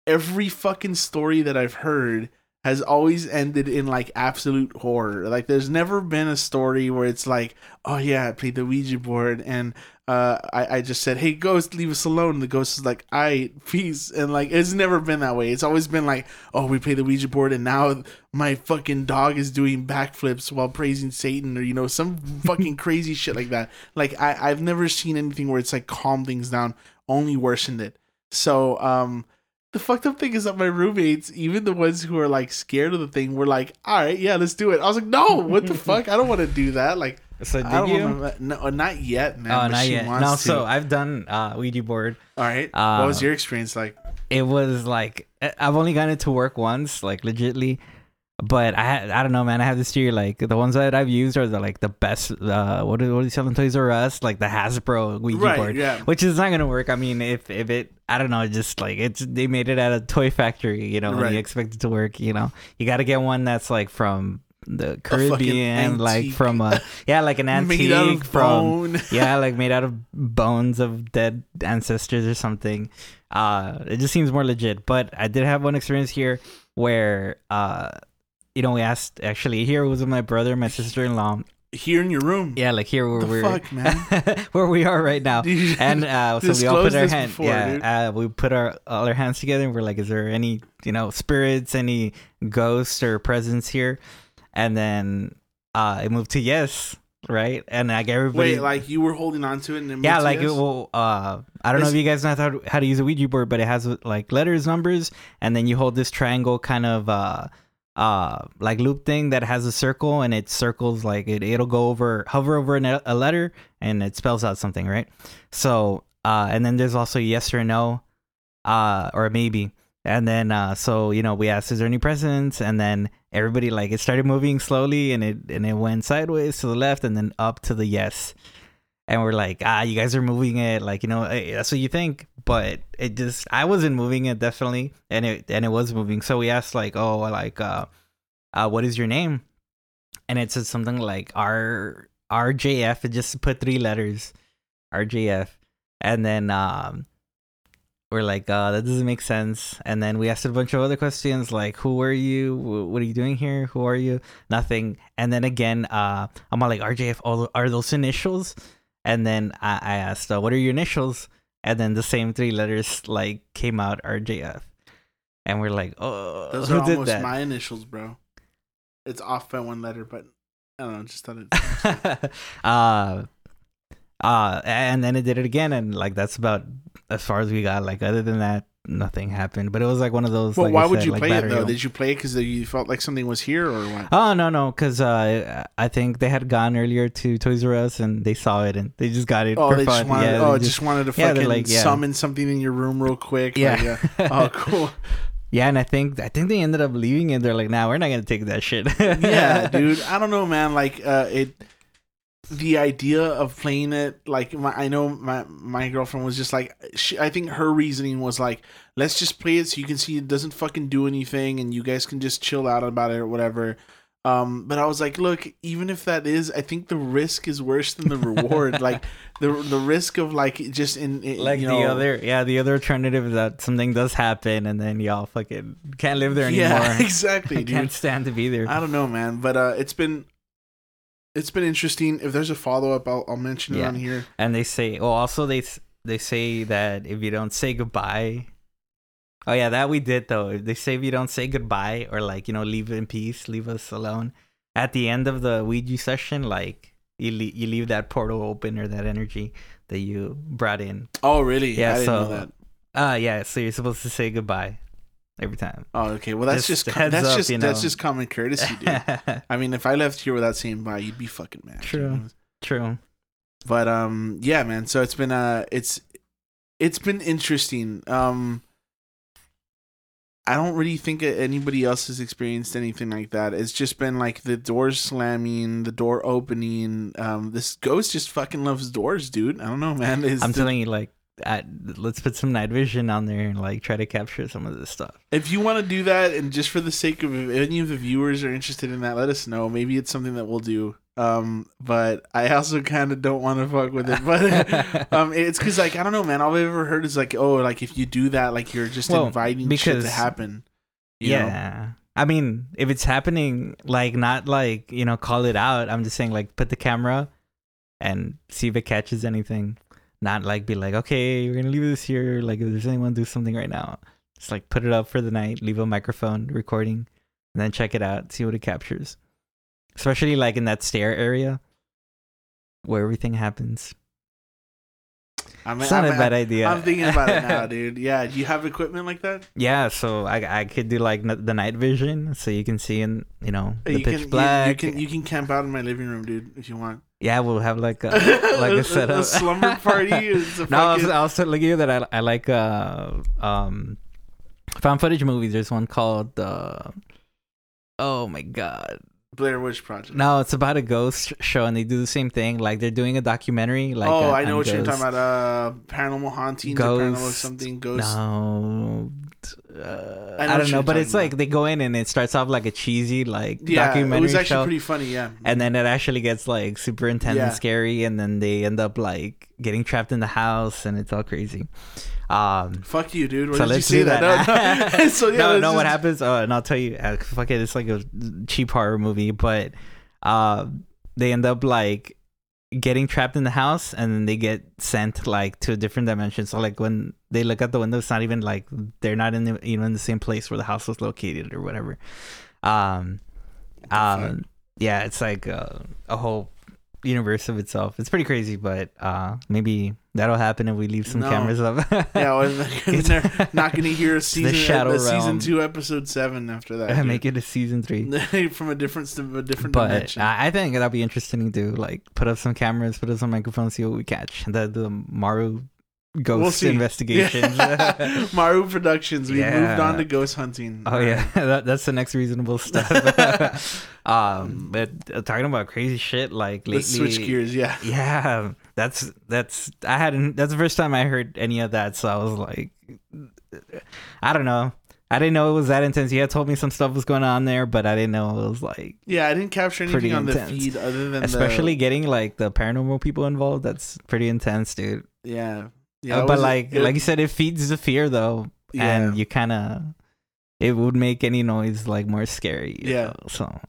every fucking story that I've heard has always ended in like absolute horror. Like there's never been a story where it's like, oh yeah, I played the Ouija board and uh, I, I just said, hey ghost, leave us alone. The ghost is like, I peace, and like it's never been that way. It's always been like, oh, we played the Ouija board and now my fucking dog is doing backflips while praising Satan or you know some [laughs] fucking crazy shit like that. Like I I've never seen anything where it's like calm things down, only worsened it. So um the fucked up thing is that my roommates, even the ones who are like scared of the thing, were like, "All right, yeah, let's do it." I was like, "No, what the [laughs] fuck? I don't want to do that." Like, So I did don't you? wanna, no, not yet, man. Oh, but not she yet. wants No, to. so I've done uh, Ouija board. All right, Uh, what was your experience like? It was like I- I've only gotten it to work once, like legitly. But I I don't know, man. I have this theory, like the ones that I've used are the like the best. Uh, what do what do you sell in Toys R Us? Like the Hasbro Ouija Right, board, yeah. which is not gonna work. I mean, if if it, I don't know, just like it's they made it at a toy factory, you know, and you expect it to work. You know, you got to get one that's like from the Caribbean, like from a yeah, like an [laughs] antique from bone. [laughs] yeah, like made out of bones of dead ancestors or something. Uh, it just seems more legit. But I did have one experience here where, uh, you know, we asked actually here was with my brother, my sister in law. Here in your room. Yeah, like here where The we're fuck, man? [laughs] where we are right now. [laughs] And uh, so we all put our hand, before, yeah, uh, we put our all our hands together, and we're like, "Is there any, you know, spirits, any ghosts or presence here?" And then uh, it moved to yes, right? And like everybody, Wait, like you were holding on to it and it yeah, like it will. Uh, I don't know if you guys know how to, how to use a Ouija board, but it has like letters, numbers, and then you hold this triangle kind of uh, uh, like loop thing that has a circle, and it circles like it. It'll go over, hover over an, a letter, and it spells out something, right? So, uh, and then there's also yes or no, uh, or maybe. And then, uh, so you know, we asked, "Is there any presents?" And then everybody like it started moving slowly, and it and it went sideways to the left, and then up to the yes and we're like, ah, you guys are moving it, like you know, eh, that's what you think, but it just, I wasn't moving it definitely, and it and it was moving. So we asked like, oh, like, uh, uh, what is your name? And it said something like R RJF. It just put three letters, RJF, and then um, we're like, uh, that doesn't make sense. And then we asked a bunch of other questions like, who are you? What are you doing here? Who are you? Nothing. And then again, uh, I'm all like, RJF. Are those initials? And then I, I asked, uh, what are your initials? And then the same three letters like came out RJF. And we're like, oh, Those are almost that? my initials, bro. It's off by one letter, but I don't know. Just thought [laughs] it. uh uh and then it did it again and like that's about as far as we got like other than that nothing happened but it was like one of those Well, like why I would you like play it though? Did you play it because you felt like something was here, or what? oh no no because uh i think they had gone earlier to toys r us and they saw it and they just got it Oh, for they fun just wanted. yeah, oh, they just, wanted to yeah, fucking like, yeah. summon something in your room real quick. like, yeah yeah. Oh, [laughs] cool. yeah and i think i think they ended up leaving it they're like nah we're not gonna take that shit yeah, [laughs] dude. I don't know, man. Like, uh, it. The idea of playing it, like, my, I know my my girlfriend was just like, she, I think her reasoning was like, let's just play it so you can see it doesn't fucking do anything, and you guys can just chill out about it or whatever. Um, but I was like, look, even if that is, I think the risk is worse than the reward. [laughs] like, the the risk of like just in, in like you the other yeah the other alternative is that something does happen and then y'all fucking can't live there [laughs] anymore. yeah, exactly, [laughs] can't stand to be there I don't know, man, but uh, it's been it's been interesting. If there's a follow up, I'll, I'll mention it on here. And they say, well, also they they say that if you don't say goodbye, oh yeah, that we did though. If they say if you don't say goodbye or like you know leave in peace, leave us alone. At the end of the Ouija session, like you le- you leave that portal open or that energy that you brought in. Oh, really? Yeah, I didn't so- know that. Uh yeah, so you're supposed to say goodbye every time. Oh, okay. Well, that's Just just, heads that's up, just you that's just common courtesy, dude. [laughs] I mean, if I left here without saying bye, you'd be fucking mad. True. you know? True. But um, yeah, man. So it's been uh, it's it's been interesting. Um, I don't really think anybody else has experienced anything like that. It's just been like the door slamming, the door opening. Um, this ghost just fucking loves doors, dude. I don't know, man. [laughs] It's I'm the- telling you, like, I, let's put some night vision on there and like try to capture some of this stuff. if you want to do that, and just for the sake of if any of the viewers are interested in that, let us know. Maybe it's something that we'll do. Um, but I also kind of don't want to fuck with it. But [laughs] um, it's because like I don't know, man. All I've ever heard is like, oh, like if you do that, like you're just Well, inviting shit to happen. you know? yeah. I mean, if it's happening, like, not like, you know, call it out. I'm just saying, like, put the camera and see if it catches anything. Not like be like, okay, we're to leave this here. Like, if there's anyone do something right now, just like put it up for the night, leave a microphone recording, and then check it out, see what it captures. Especially like in that stair area where everything happens. I mean, It's not I'm, a bad idea. I'm thinking about it now, [laughs] dude. Yeah, do you have equipment like that? Yeah, so I I could do like n- the night vision, so you can see in you know the you pitch can, black. You, can you can camp out in my living room, dude, if you want. yeah, we'll have like a [laughs] like a setup. slumber party. [laughs] It's a no, I was also looking at that. I I like uh um found footage movies. There's one called uh oh my god. Blair Witch Project. No, it's about a ghost show, and they do the same thing. Like they're doing a documentary. Like oh, uh, I know what you're talking about. Uh, paranormal hauntings, or paranormal something, ghost. No, uh, I I, don't know, but it's talking like they go in and it starts off like a cheesy like Yeah, documentary it was actually show, pretty funny. Yeah, and then it actually gets like super intense Yeah. and scary, and then they end up like getting trapped in the house, and it's all crazy. Um, fuck you, dude. Where so did you do that? that. No, no. [laughs] [laughs] so yeah, no, no. What happens? Uh, and I'll tell you. Uh, fuck it. It's like a cheap horror movie, but uh, they end up like getting trapped in the house, and then they get sent like to a different dimension. So like when they look out the window, it's not even like they're not in the you know in the same place where the house was located or whatever. Um, um, yeah, it's like uh, a whole universe of itself. It's pretty crazy, but uh, maybe that'll happen if we leave some No. cameras up. [laughs] Yeah, well, [laughs] [laughs] they're not going to hear a season, shadow a season two, episode seven after that. make it a season three. from a different, a different But dimension. I I think that'd be interesting to like put up some cameras, put up some microphones, see what we catch. The the Maru ghost see. investigations. [laughs] Yeah. Maru Productions. We Yeah. moved on to ghost hunting. oh yeah, [laughs] that, that's the next reasonable [laughs] stuff. um, but uh, talking about crazy shit like lately. Let's switch gears. Yeah. Yeah, that's that's I hadn't. That's the first time I heard any of that. So I was like, I don't know. I didn't know it was that intense. He had told me some stuff was going on there, but I didn't know it was like Yeah, I didn't capture anything on the intense. feed other than especially the, getting like the paranormal people involved that's pretty intense dude yeah, yeah. Uh, but like it- like you said it feeds the fear though yeah. and you kind of it would make any noise like more scary Yeah. know, so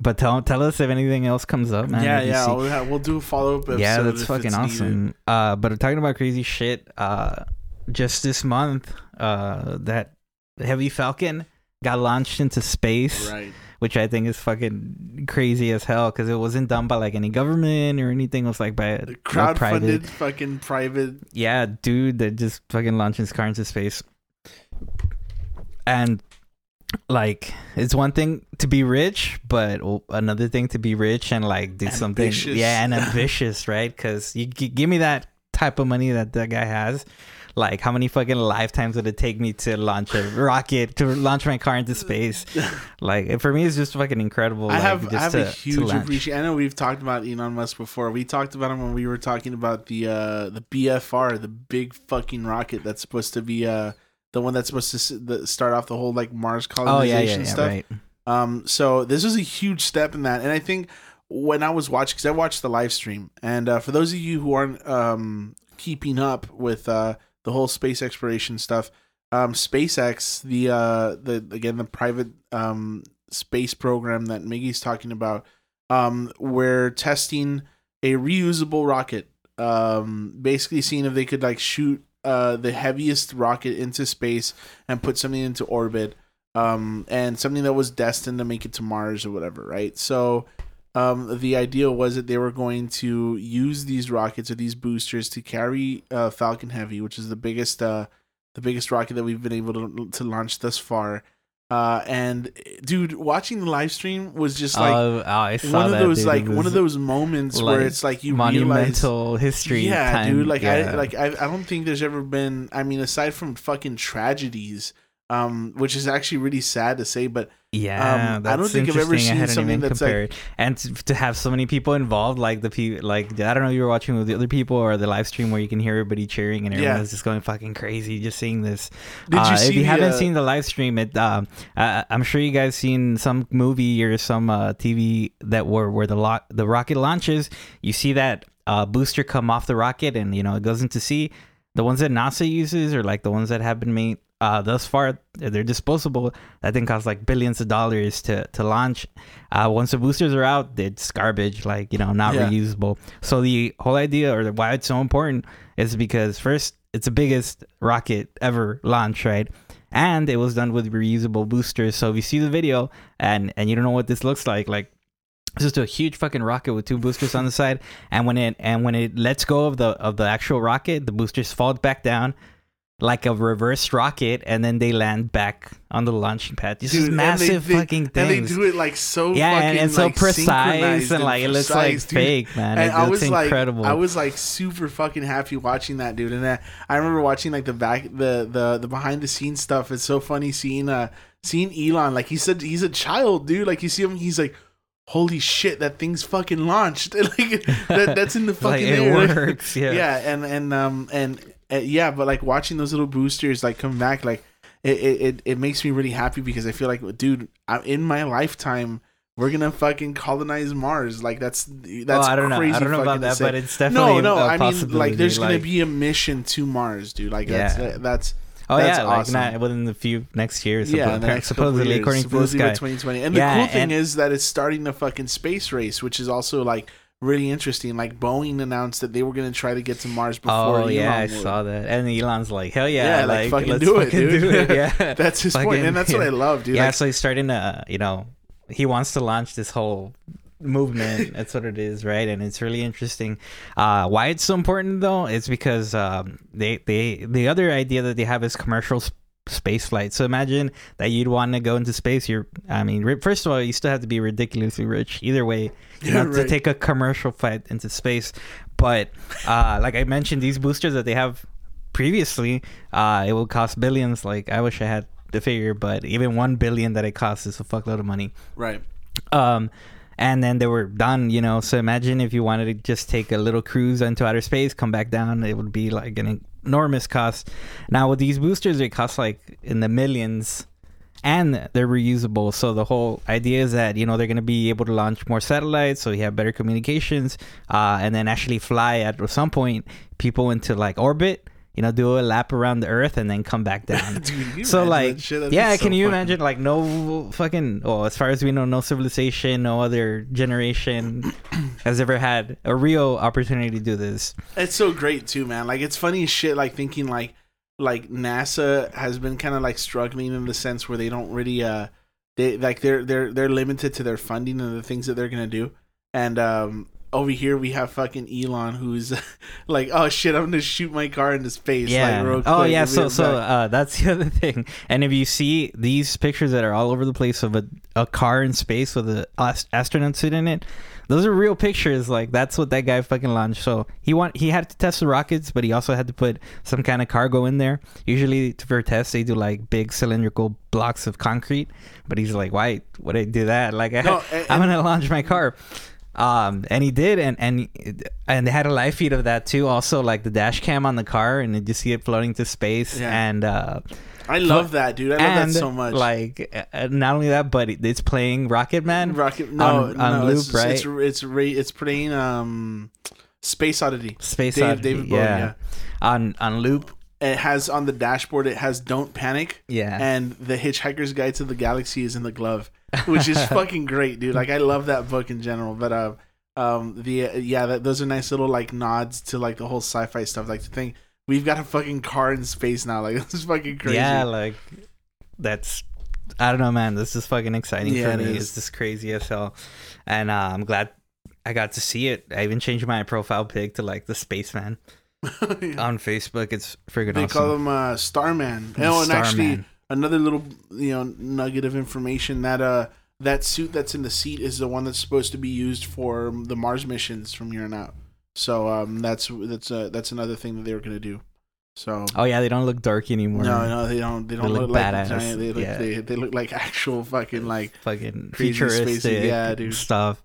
but tell tell us if anything else comes up man yeah, yeah. We'll, have, we'll do a follow up. yeah that's fucking awesome uh but talking about crazy shit uh just this month uh that heavy falcon got launched into space Right. Which I think is fucking crazy as hell because it wasn't done by like any government or anything. It was like by a, The crowdfunded private. fucking private. Yeah, dude, that just fucking launched his car into space. And like, it's one thing to be rich, but another thing to be rich and like do something. Yeah, and [laughs] ambitious, right? Because you g- give me that type of money that that guy has. Like, how many fucking lifetimes would it take me to launch a rocket to launch my car into space? [laughs] Like, for me, it's just fucking incredible. I like, have just I have to- a huge appreciation. I know we've talked about Elon Musk before. We talked about him when we were talking about the uh the BFR, the big fucking rocket that's supposed to be uh the one that's supposed to s- the, start off the whole like Mars Oh colonization yeah, yeah, yeah, stuff. right. Um, so this was a huge step in that, and I think when I was watching, because I watched the live stream, and uh, for those of you who aren't um, keeping up with uh, the whole space exploration stuff, um, SpaceX, the uh, the again the private um, space program that Miggy's talking about, um, we're testing a reusable rocket. Um, basically, seeing if they could like shoot uh, the heaviest rocket into space and put something into orbit um, and something that was destined to make it to Mars or whatever, right? So, um, the idea was that they were going to use these rockets or these boosters to carry uh, Falcon Heavy, which is the biggest uh, the biggest rocket that we've been able to, to launch thus far. Uh, and dude, watching the live stream was just like oh, oh, one of those dude. like one of those moments where it's like you realize monumental history. yeah, time. dude. Like yeah. I like I, I don't think there's ever been. I mean, aside from fucking tragedies, um, which is actually really sad to say, but Yeah, Um, I don't think I've ever. I seen something that's, like- compared. and to, to have so many people involved, like the people, like I don't know, you were watching with the other people or the live stream where you can hear everybody cheering and Yeah. everyone's just going fucking crazy just seeing this. Did you Uh, see if you the, haven't uh, seen the live stream, it um, uh, I'm sure you guys seen some movie or some uh, TV that were where the lo- the rocket launches. You see that uh, booster come off the rocket and you know it goes into sea. The ones that NASA uses or like the ones that have been made uh, thus far, they're disposable. That thing costs like billions of dollars to to launch. Uh, once the boosters are out, it's garbage, like you know, not Yeah. reusable. So the whole idea, or why it's so important, is because first, it's the biggest rocket ever launched, right? And it was done with reusable boosters. So if you see the video and and you don't know what this looks like, like it's just a huge fucking rocket with two boosters on the side. And when it and when it lets go of the of the actual rocket, the boosters fall back down like a reverse rocket, and then they land back on the launching pad. This is Dude, massive they- fucking and they do it like so yeah, fucking and, and so like, precise and like it looks like dude. fake, man. And it I was incredible. like, I was like super fucking happy watching that, dude. And I, I remember watching like the back, the the the behind the scenes stuff. It's so funny seeing uh seeing Elon. Like he said, he's a child, dude. Like you see him, he's like. Holy shit! That thing's fucking launched. [laughs] like that, that's in the [laughs] like fucking it air. works. Yeah. yeah and and um and uh, yeah but like watching those little boosters like come back like it, it it makes me really happy because i feel like dude I'm in my lifetime we're gonna fucking colonize mars like that's that's Well, I don't know. crazy I don't know about that, but it's definitely no no i mean like there's gonna be a mission to mars dude like Yeah. that's that's Oh That's yeah, awesome. like not within the few next years. yeah, next supposedly years, according to supposedly by Sky. 2020. And Yeah, the cool thing and- is that it's starting the fucking space race, which is also like really interesting. Like Boeing announced that they were going to try to get to Mars before. Oh yeah, I would. saw that. And Elon's like, hell yeah, Yeah, like, fucking let's do it, fucking dude. do it. Yeah, [laughs] That's his point, Fucking- and that's what. I love, dude. yeah, Like, so he's starting to, you know, he wants to launch this whole movement. [laughs] that's what it is, right? And it's really interesting. Uh, why it's so important though, is because um, they they the other idea that they have is commercial. Sp- space flight. So imagine that you'd want to go into space. You're i mean first of all you still have to be ridiculously rich either way [laughs] Yeah, have to take a commercial flight into space. But uh like i mentioned these boosters that they have previously uh it will cost billions. Like i wish i had the figure but even one billion that it costs is a fuckload of money. Right. um and then they were done you know. So imagine if you wanted to just take a little cruise into outer space come back down it would be like an enormous cost. Now with these boosters it costs like in the millions and they're reusable. So the whole idea is that you know they're going to be able to launch more satellites so you have better communications uh, and then actually fly at some point people into like orbit you know do a lap around the earth and then come back [laughs] down Dude, so like that shit? That'd yeah so can you imagine like no fucking well as far as we know no civilization no other generation [coughs] has ever had a real opportunity to do this It's so great too, man. Like it's funny shit. Like thinking like like NASA has been kind of like struggling in the sense where they don't really uh they like they're they're they're limited to their funding and the things that they're gonna do. And um over here we have fucking Elon who's [laughs] like, oh shit, I'm gonna shoot my car into space. yeah. Like, oh yeah so so uh that's the other thing. And if you see these pictures that are all over the place of a, a car in space with a ast- astronaut suit in it those are real pictures. Like that's what that guy fucking launched. So he want he had to test the rockets but he also had to put some kind of cargo in there. Usually for tests they do like big cylindrical blocks of concrete. But he's like why would i do that? Like I, [laughs] No, and- i'm gonna launch my car um and he did and and and they had a live feed of that too also like the dash cam on the car and you just see it floating to space Yeah. and uh I love that, dude. I love and that so much. like uh, not only that but it's playing rocket man Rocket, no, on- on no, loop, it's, right? It's it's it's playing um, Space Oddity. space Dave- Oddity, David Bowie, yeah. yeah. on on loop It has on the dashboard. It has "Don't Panic." yeah and the Hitchhiker's Guide to the Galaxy is in the glove, which is [laughs] fucking great, dude. Like I love that book in general, but uh, um, the uh, yeah, that, those are nice little like nods to like the whole sci-fi stuff. Like the thing we've got a fucking car in space now, [laughs] like this is fucking crazy. yeah like that's I don't know, man. This is fucking exciting Yeah, for it me. is. It's just crazy as hell, and uh, I'm glad I got to see it. I even changed my profile pic to like the spaceman [laughs] on Facebook. It's freaking they awesome. call him uh, Starman. Oh, and actually, another little you know nugget of information that uh that suit that's in the seat is the one that's supposed to be used for the Mars missions from here on out. So um that's that's uh, that's another thing that they were gonna do. So oh yeah, they don't look dark anymore. no, no, they don't. They don't look look, like badass. giant. They look Yeah. they, they look like actual fucking like fucking futuristic spacey, yeah, dude. stuff.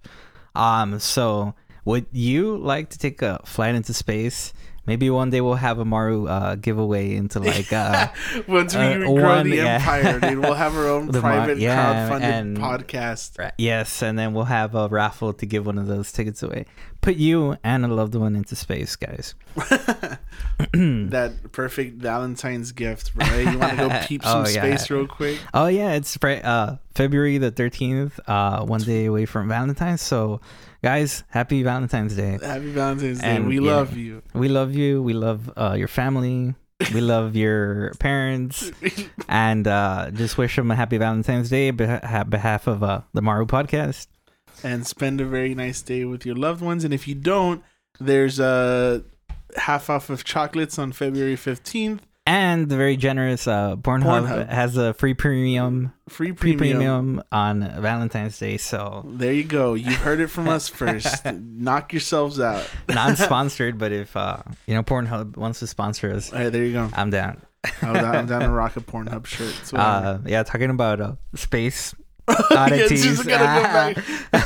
Um, so would you like to take a flight into space? Maybe one day we'll have a Maru uh, giveaway into like uh, [laughs] once we uh, grow one, the yeah. empire, dude. We'll have our own [laughs] The Mar- private yeah, crowdfunded and- podcast. Right. Yes, and then we'll have a raffle to give one of those tickets away. Put you and a loved one into space, guys. [laughs] [clears throat] that perfect Valentine's gift, right? You want to go peep some Oh, yeah. space real quick? Oh yeah, it's uh, February the thirteenth, uh, one day away from Valentine's. So, guys, happy Valentine's Day. Happy Valentine's Day. And, we yeah. love you. We love you. We love uh, your family. We [laughs] love your parents, [laughs] and uh, just wish them a happy Valentine's Day on behalf of uh, the Maru podcast. and spend a very nice day with your loved ones. And if you don't, there's a half off of chocolates on February 15th. And the very generous uh, Pornhub, Pornhub. has a free premium, Free free premium. premium on Valentine's Day. So There you go. You heard it from us first. [laughs] Knock yourselves out. non-sponsored, [laughs] but if uh, you know Pornhub wants to sponsor us, All right, there you go. I'm down. I'm down, I'm down to [laughs] rock a Pornhub shirt. Uh, yeah, talking about uh, space Yeah, oddities. just gotta go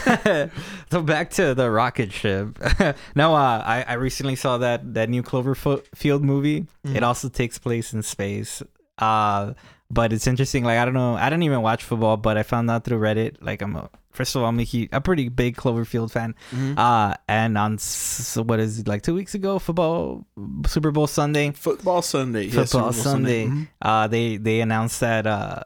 back. [laughs] so back to the rocket ship. [laughs] no, uh, I I recently saw that that new Cloverfield movie. Mm. It also takes place in space. Uh, but it's interesting. Like I don't know, I didn't even watch football, but I found out through Reddit. Like I'm a first of all, I'm a, huge, a pretty big Cloverfield fan. Mhm. Uh, and on s- what is it like two weeks ago, football Super Bowl Sunday. Football Sunday. Football Super Bowl Sunday. Mhm. Uh, they they announced that uh,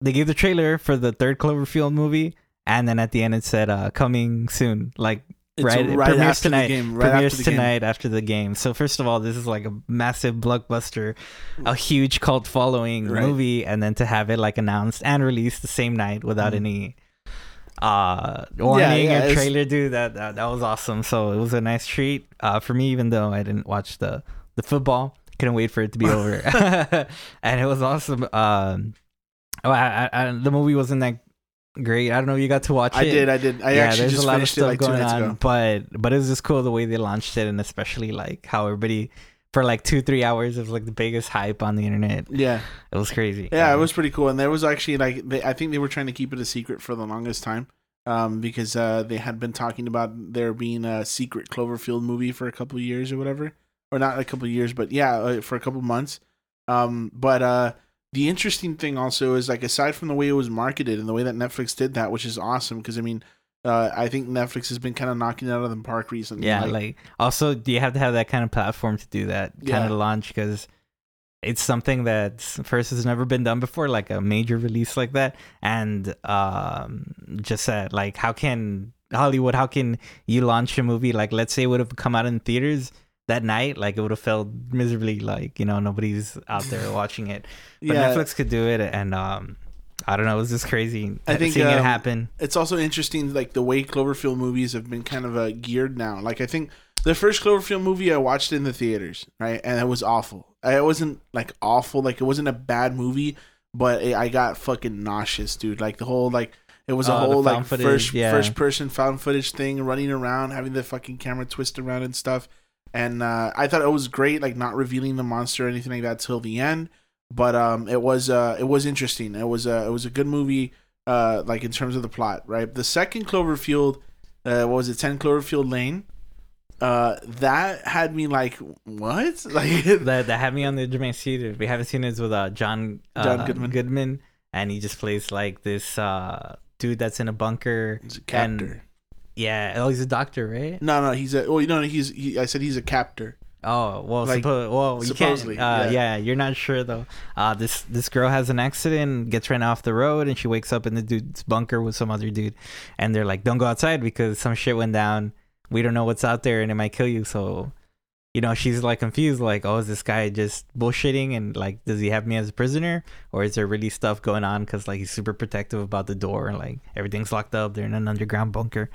they gave the trailer for the third Cloverfield movie, and then at the end it said uh, coming soon, like right, right premieres after the tonight. game, right premieres after the game. tonight after the game. So first of all, this is like a massive blockbuster, a huge cult following Right. movie, and then to have it like announced and released the same night without Mhm. any uh warning yeah, or it's- trailer dude that, that that was awesome so it was a nice treat uh for me even though i didn't watch the the football couldn't wait for it to be over [laughs] [laughs] and it was awesome um oh, I, I, I, the movie wasn't that great i don't know if you got to watch it. I did. I did. I actually there's just a lot of finished it stuff like going on, ago. but but it was just cool the way they launched it, and especially like how everybody for like two three hours it was like the biggest hype on the internet. Yeah. It was crazy. Yeah, it Um, was pretty cool, and there was actually like they, I think they were trying to keep it a secret for the longest time, um, because uh, they had been talking about there being a secret Cloverfield movie for a couple of years or whatever, or not a couple of years, but yeah, uh, for a couple of months. Um, but uh, the interesting thing also is like aside from the way it was marketed and the way that Netflix did that, which is awesome, because I mean, uh, I think Netflix has been kind of knocking it out of the park recently. yeah, like, also do you have to have that kind of platform to do that kind Yeah. of launch because it's something that first has never been done before, like a major release like that, and um, just that like how can Hollywood, how can you launch a movie like let's say it would have come out in theaters that night, like it would have felt miserably like you know nobody's out there [laughs] watching it, but yeah, Netflix could do it, and um, I don't know, it was just crazy. I think, seeing it um, happen. it's also interesting like the way Cloverfield movies have been kind of uh, geared now. Like I think the first Cloverfield movie I watched in the theaters, right, and it was awful. It wasn't like awful, like it wasn't a bad movie, but it, I got fucking nauseous, dude. Like the whole like it was a Oh, whole like footage, first yeah. first person found footage thing, running around, having the fucking camera twist around and stuff. And uh, I thought it was great, like not revealing the monster or anything like that till the end. But um, it was uh, it was interesting. It was a it was a good movie uh, like in terms of the plot, right? The second Cloverfield, uh, what was it, Ten Cloverfield Lane? Uh, that had me like, what? [laughs] Like, that that had me on the edge of my seat. We haven't seen it with uh, John uh, John Goodman. Goodman, and he just plays like this uh, dude that's in a bunker. he's a captor. And- Yeah, oh, he's a doctor, right? no, no, he's a. Oh, you know, he's. He, I said he's a captor. Oh well, Like, suppo- well, you can't. supposedly, Uh, yeah. yeah. you're not sure though. Uh, this this girl has an accident, gets ran off the road, and she wakes up in the dude's bunker with some other dude, and they're like, "Don't go outside because some shit went down. We don't know what's out there, and it might kill you." So, you know, she's like confused, like, oh, is this guy just bullshitting and like, does he have me as a prisoner, or is there really stuff going on? Because like he's super protective about the door, and like everything's locked up. They're in an underground bunker.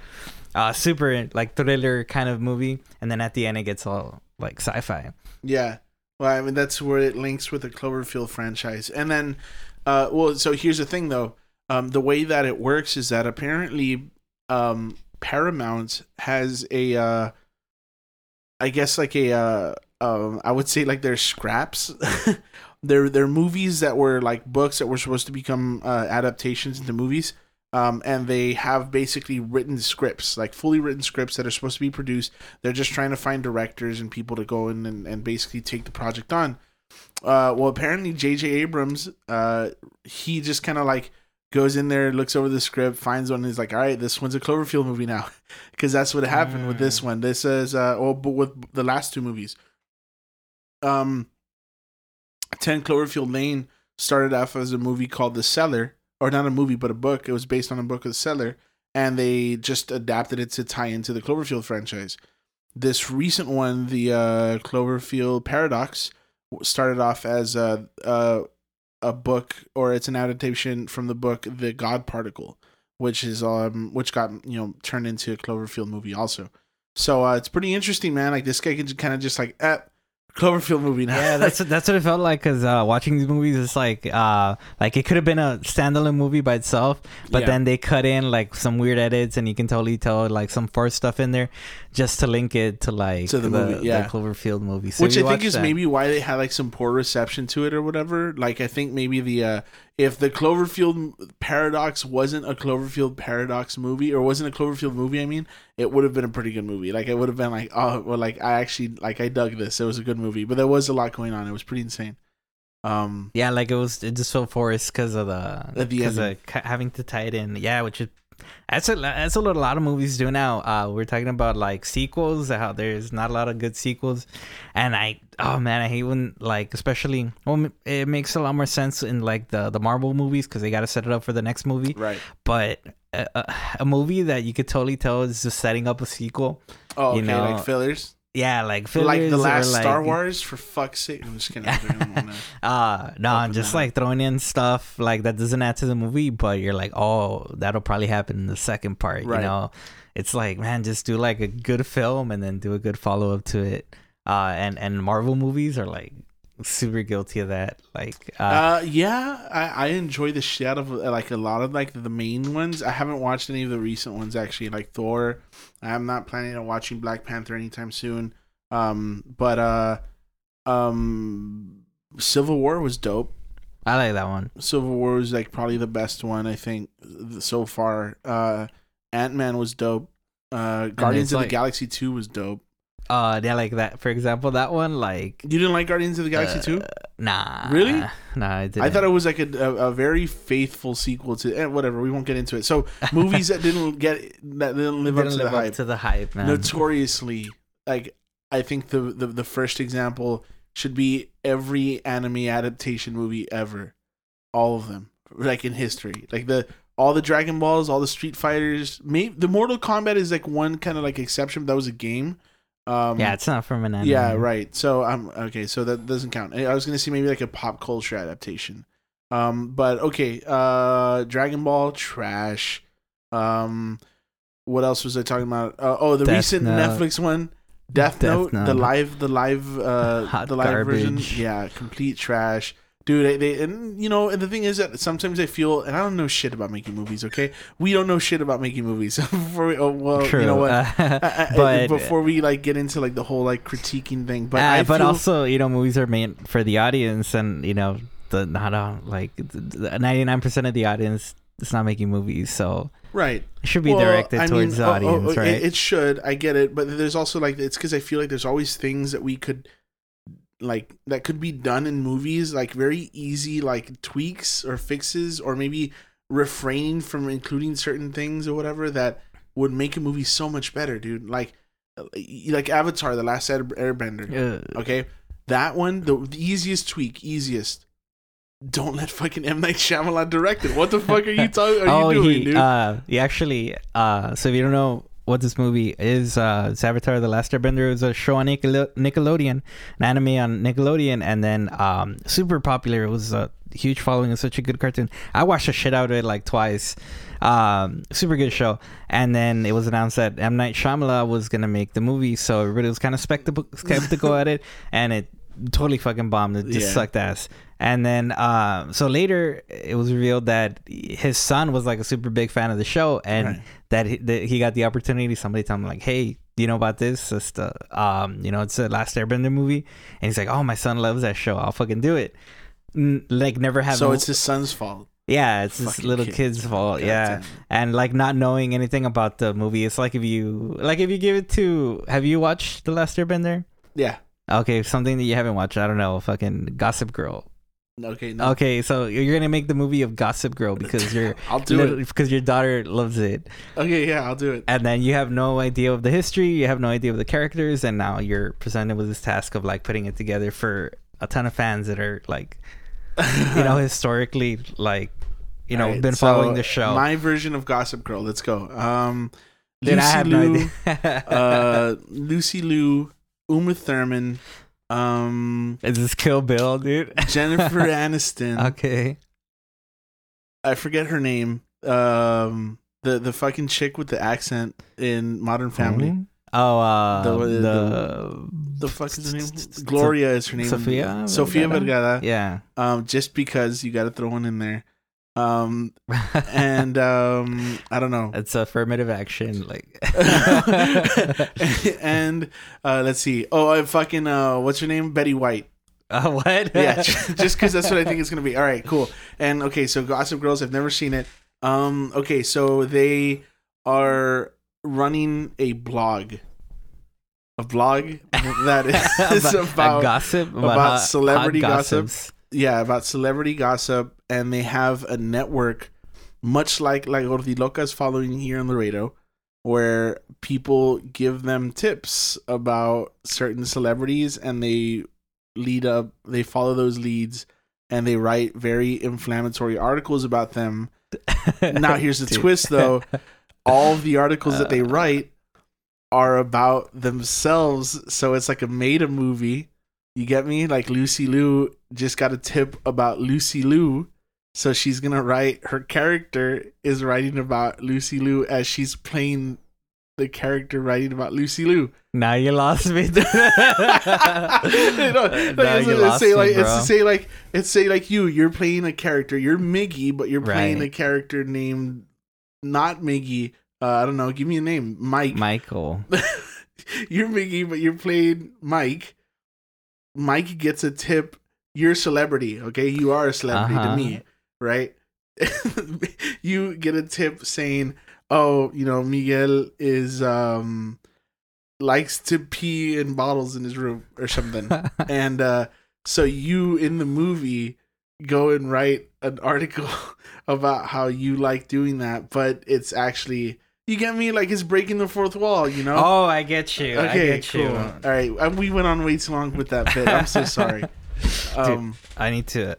Uh, super like thriller kind of movie, and then at the end it gets all like sci-fi. Yeah. Well, I mean that's where it links with the Cloverfield franchise, and then, uh, well, so here's the thing though. Um, the way that it works is that apparently, um, Paramount has a, uh, I guess like a, uh, um, I would say like their scraps. [laughs] they're they're movies that were like books that were supposed to become uh, adaptations into movies. Um, and they have basically written scripts, like fully written scripts that are supposed to be produced. They're just trying to find directors and people to go in and, and basically take the project on. Uh, well, apparently J.J. Abrams, uh, he just kind of like goes in there, looks over the script, finds one, and he's like, "All right, this one's a Cloverfield movie now," [laughs] because that's what happened mm. with this one. This is, uh, oh, but with the last two movies, um, Ten Cloverfield Lane started off as a movie called The Cellar or not a movie, but a book. It was based on a book of the Cellar, and they just adapted it to tie into the Cloverfield franchise. This recent one, the uh, Cloverfield Paradox, started off as a, a a book, or it's an adaptation from the book The God Particle, which is um which got you know turned into a Cloverfield movie also. So uh, it's pretty interesting, man. Like this guy can kind of just like, eh, Cloverfield movie now. Yeah, that's that's what it felt like because uh, watching these movies, it's like uh, like it could have been a standalone movie by itself, but yeah. then they cut in like some weird edits, and you can totally tell like some forced stuff in there just to link it to like to the, the movie, yeah, the Cloverfield movie. So Which I think is that. maybe why they had like some poor reception to it or whatever. Like I think maybe the uh, if the Cloverfield Paradox wasn't a Cloverfield Paradox movie or wasn't a Cloverfield movie, I mean, it would have been a pretty good movie. Like it would have been like, oh, well, like I actually like I dug this. It was a good movie, but there was a lot going on. It was pretty insane. Um, yeah, like it was. It just felt forced because of the because of having to tie it in. Yeah, which is that's a that's what a lot of movies do now. Uh, we're talking about like sequels. How there's not a lot of good sequels, and I oh man, I hate when like especially well, it makes a lot more sense in like the the Marvel movies because they got to set it up for the next movie. Right. But a, a, movie that you could totally tell is just setting up a sequel. Oh, okay, you know, like fillers. Yeah, like like the last like, Star Wars for fuck's sake. I'm just kidding. uh [laughs] no, I'm just like throwing in stuff like that doesn't add to the movie, but you're like, oh, that'll probably happen in the second part. Right. You know, it's like man, just do like a good film and then do a good follow up to it. Uh, and and Marvel movies are like super guilty of that. Like, uh, uh yeah, I, I enjoy the shit out of like a lot of like the main ones. I haven't watched any of the recent ones actually, like Thor. I'm not planning on watching Black Panther anytime soon. Um, but uh, um, Civil War was dope. I like that one. Civil War was like probably the best one I think so far. Uh, Ant Man was dope. Uh, Guardians of like, the Galaxy Two was dope. Uh, yeah, like that. For example, that one, like you didn't like Guardians of the Galaxy uh, two? Nah, really? Nah, I didn't. I thought it was like a, a, a very faithful sequel to eh, whatever. We won't get into it. So [laughs] movies that didn't get that didn't live didn't up to live the hype. To the hype, man. Notoriously, like I think the, the the first example should be every anime adaptation movie ever, all of them, like in history, like the all the Dragon Balls, all the Street Fighters. Maybe the Mortal Kombat is like one kind of like exception. But that was a game um, yeah, it's not from an anime. Yeah, right. So I'm um, okay. So that doesn't count. I was gonna see maybe like a pop culture adaptation. Um, but okay. Uh, Dragon Ball trash. Um, what else was I talking about? Uh, oh, the Death recent Note. Netflix one, Death, Death Note, Note, the live, the live, uh, Hot the live garbage. version. Yeah, complete trash dude they, they, and you know and the thing is that sometimes i feel and i don't know shit about making movies okay? We don't know shit about making movies. Before we, oh, well True. you know what? [laughs] But before we like get into like the whole like critiquing thing but uh, but feel, also you know movies are made for the audience and you know the not uh, like 99% of the audience is not making movies so right. it should be well, directed I towards mean, the audience oh, oh, right? it, it should. I get it. But there's also like it's because i feel like there's always things that we could like that could be done in movies like very easy like tweaks or fixes or maybe refraining from including certain things or whatever that would make a movie so much better dude like like avatar the last airbender okay that one the, the easiest tweak easiest don't let fucking M Night Shyamalan direct it. What the fuck are you [laughs] talking? Are oh, you doing, he, dude? Uh, he actually. Uh, so if you don't know, what this movie is. Uh, it's Avatar: The Last Airbender. It was a show on Nickel- Nickelodeon, an anime on Nickelodeon, and then um, super popular. It was a huge following. It's such a good cartoon. I watched the shit out of it like twice. Um, super good show. And then it was announced that M Night Shyamalan was gonna make the movie, so everybody was kind of skeptical, [laughs] skeptical at it, and it totally fucking bombed. It just Yeah. sucked ass. And then, uh, so later it was revealed that his son was like a super big fan of the show, and Right. that, he, that he got the opportunity. Somebody told him like, "Hey, do you know about this? It's the, um, you know, it's the Last Airbender movie." And he's like, "Oh, my son loves that show. I'll fucking do it." Like never have. So it's his son's fault. yeah, it's this little kid. kid's fault. God yeah, damn and like not knowing anything about the movie, it's like if you like if you give it to. Have you watched the Last Airbender? Yeah. Okay, something that you haven't watched. I don't know. Fucking Gossip Girl. Okay. No. Okay, so you're gonna make the movie of Gossip Girl because you're [laughs] I'll do it. because your daughter loves it, Okay. Yeah, I'll do it. and then you have no idea of the history, you have no idea of the characters, and now you're presented with this task of like putting it together for a ton of fans that are like, [laughs] you know, historically like, you know, Alright, been so following the show. My version of Gossip Girl. Let's go. Um, Dude, I Lucy have Liu, no idea. [laughs] uh, Lucy Liu, Uma Thurman, um, Is this Kill Bill, dude? Jennifer [laughs] Aniston. okay. I forget her name. Um, the the fucking chick with the accent in Modern Family. Oh, uh, The- the, the- The [laughs] fuck is her name? Gloria is her name. Sofia. Vergara? Vergara. Yeah. Um, just because you got to throw one in there. Um, and um, I don't know. it's affirmative action, like. [laughs] and uh, let's see. Oh, I fucking uh, what's your name? Betty White. [laughs] Uh, what? Yeah, just because that's what I think it's gonna be. All right, cool. And okay, so Gossip Girls. I've never seen it. Um, okay, so they are running a blog, a blog that [laughs] is about, about gossip about hot- celebrity hot gossip. Yeah about celebrity gossip, and they have a network, much like like Locas following here in Laredo, where people give them tips about certain celebrities, and they lead up, they follow those leads, and they write very inflammatory articles about them. [laughs] Now here's the twist, though: [laughs] all the articles that Uh. they write are about themselves, so it's like a made a movie. You get me? Like Lucy Liu just got a tip about Lucy Liu. So she's gonna write her character is writing about Lucy Liu as she's playing the character writing about Lucy Liu. Now you lost me. dude. You know, like, now it's, you it's lost say me, like it's to say like it's say like you you're playing a character you're Miggy but you're playing Right. a character named not Miggy uh, I don't know give me a name Mike Michael. [laughs] you're Miggy but you're playing Mike Mike gets a tip you're a celebrity okay? You are a celebrity Uh-huh. to me right? [laughs] You get a tip saying oh you know Miguel is um likes to pee in bottles in his room or something. [laughs] And uh so you in the movie go and write an article [laughs] about how you like doing that but it's actually you get me like it's breaking the fourth wall you know oh, I get you. I okay get cool you. all right we went on way too long with that bit i'm so [laughs] sorry um I need to.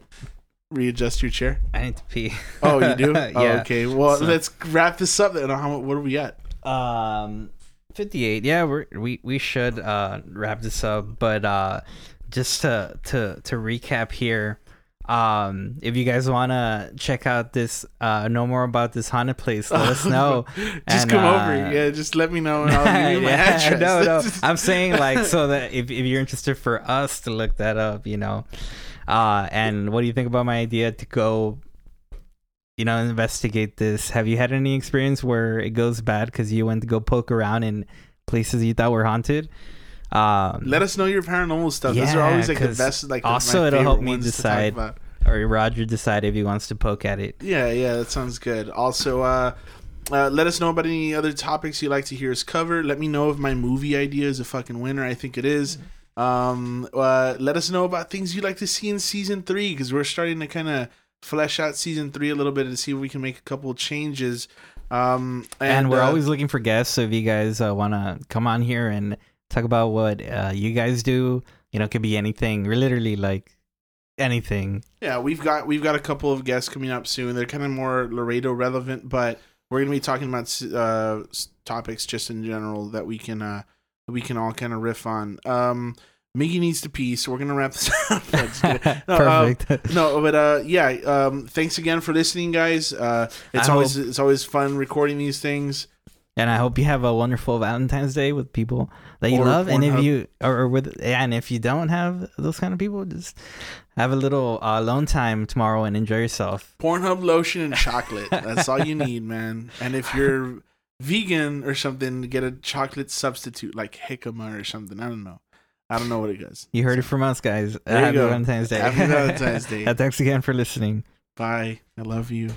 readjust your chair I need to pee. oh you do [laughs] yeah. oh, okay well So- let's wrap this up then how what are we at Um, fifty-eight. Yeah, we're, we we should uh wrap this up, but uh, just to to to recap here. Um, if you guys wanna check out this, uh, know more about this haunted place, let us know. [laughs] just And, come uh, over yeah just let me know and i'll give you [laughs] my Yeah, address No, no. [laughs] I'm saying like so that if, if you're interested for us to look that up, you know. Uh and what do you think about my idea to go you know, investigate this? Have you had any experience where it goes bad because you went to go poke around in places you thought were haunted? Um, Let us know your paranormal stuff. Those are always like the best. Like also it'll help me ones to talk decide. or Roger decide if he wants to poke at it. Yeah, yeah, that sounds good. Also, uh, uh, let us know about any other topics you'd like to hear us cover. Let me know if my movie idea is a fucking winner. I think it is. Um, uh, let us know about things you'd like to see in season three because we're starting to kind of flesh out season three a little bit to see if we can make a couple of changes. Um, and, And, we're uh, always looking for guests. So if you guys uh, want to come on here and talk about what uh, you guys do, you know, it could be anything. We're literally like anything. Yeah, we've got we've got a couple of guests coming up soon. They're kind of more Laredo relevant, but we're gonna be talking about uh, topics just in general that we can uh, we can all kind of riff on. Um, Miggy needs to pee, so we're gonna wrap this [laughs] up. [laughs] No, um, Perfect. no, but uh, yeah. Um, thanks again for listening, guys. Uh, it's I always hope- it's always fun recording these things. And I hope you have a wonderful Valentine's Day with people that you Or love. And if you or, or with yeah, and if you don't have those kind of people, just have a little uh, alone time tomorrow and enjoy yourself. Pornhub lotion and chocolate. That's all you need, man. And if you're vegan or something, get a chocolate substitute like jicama or something. I don't know. I don't know what it does. You heard it from us, guys. Happy go. Valentine's Day. Happy [laughs] Valentine's Day. thanks again for listening. Bye. I love you.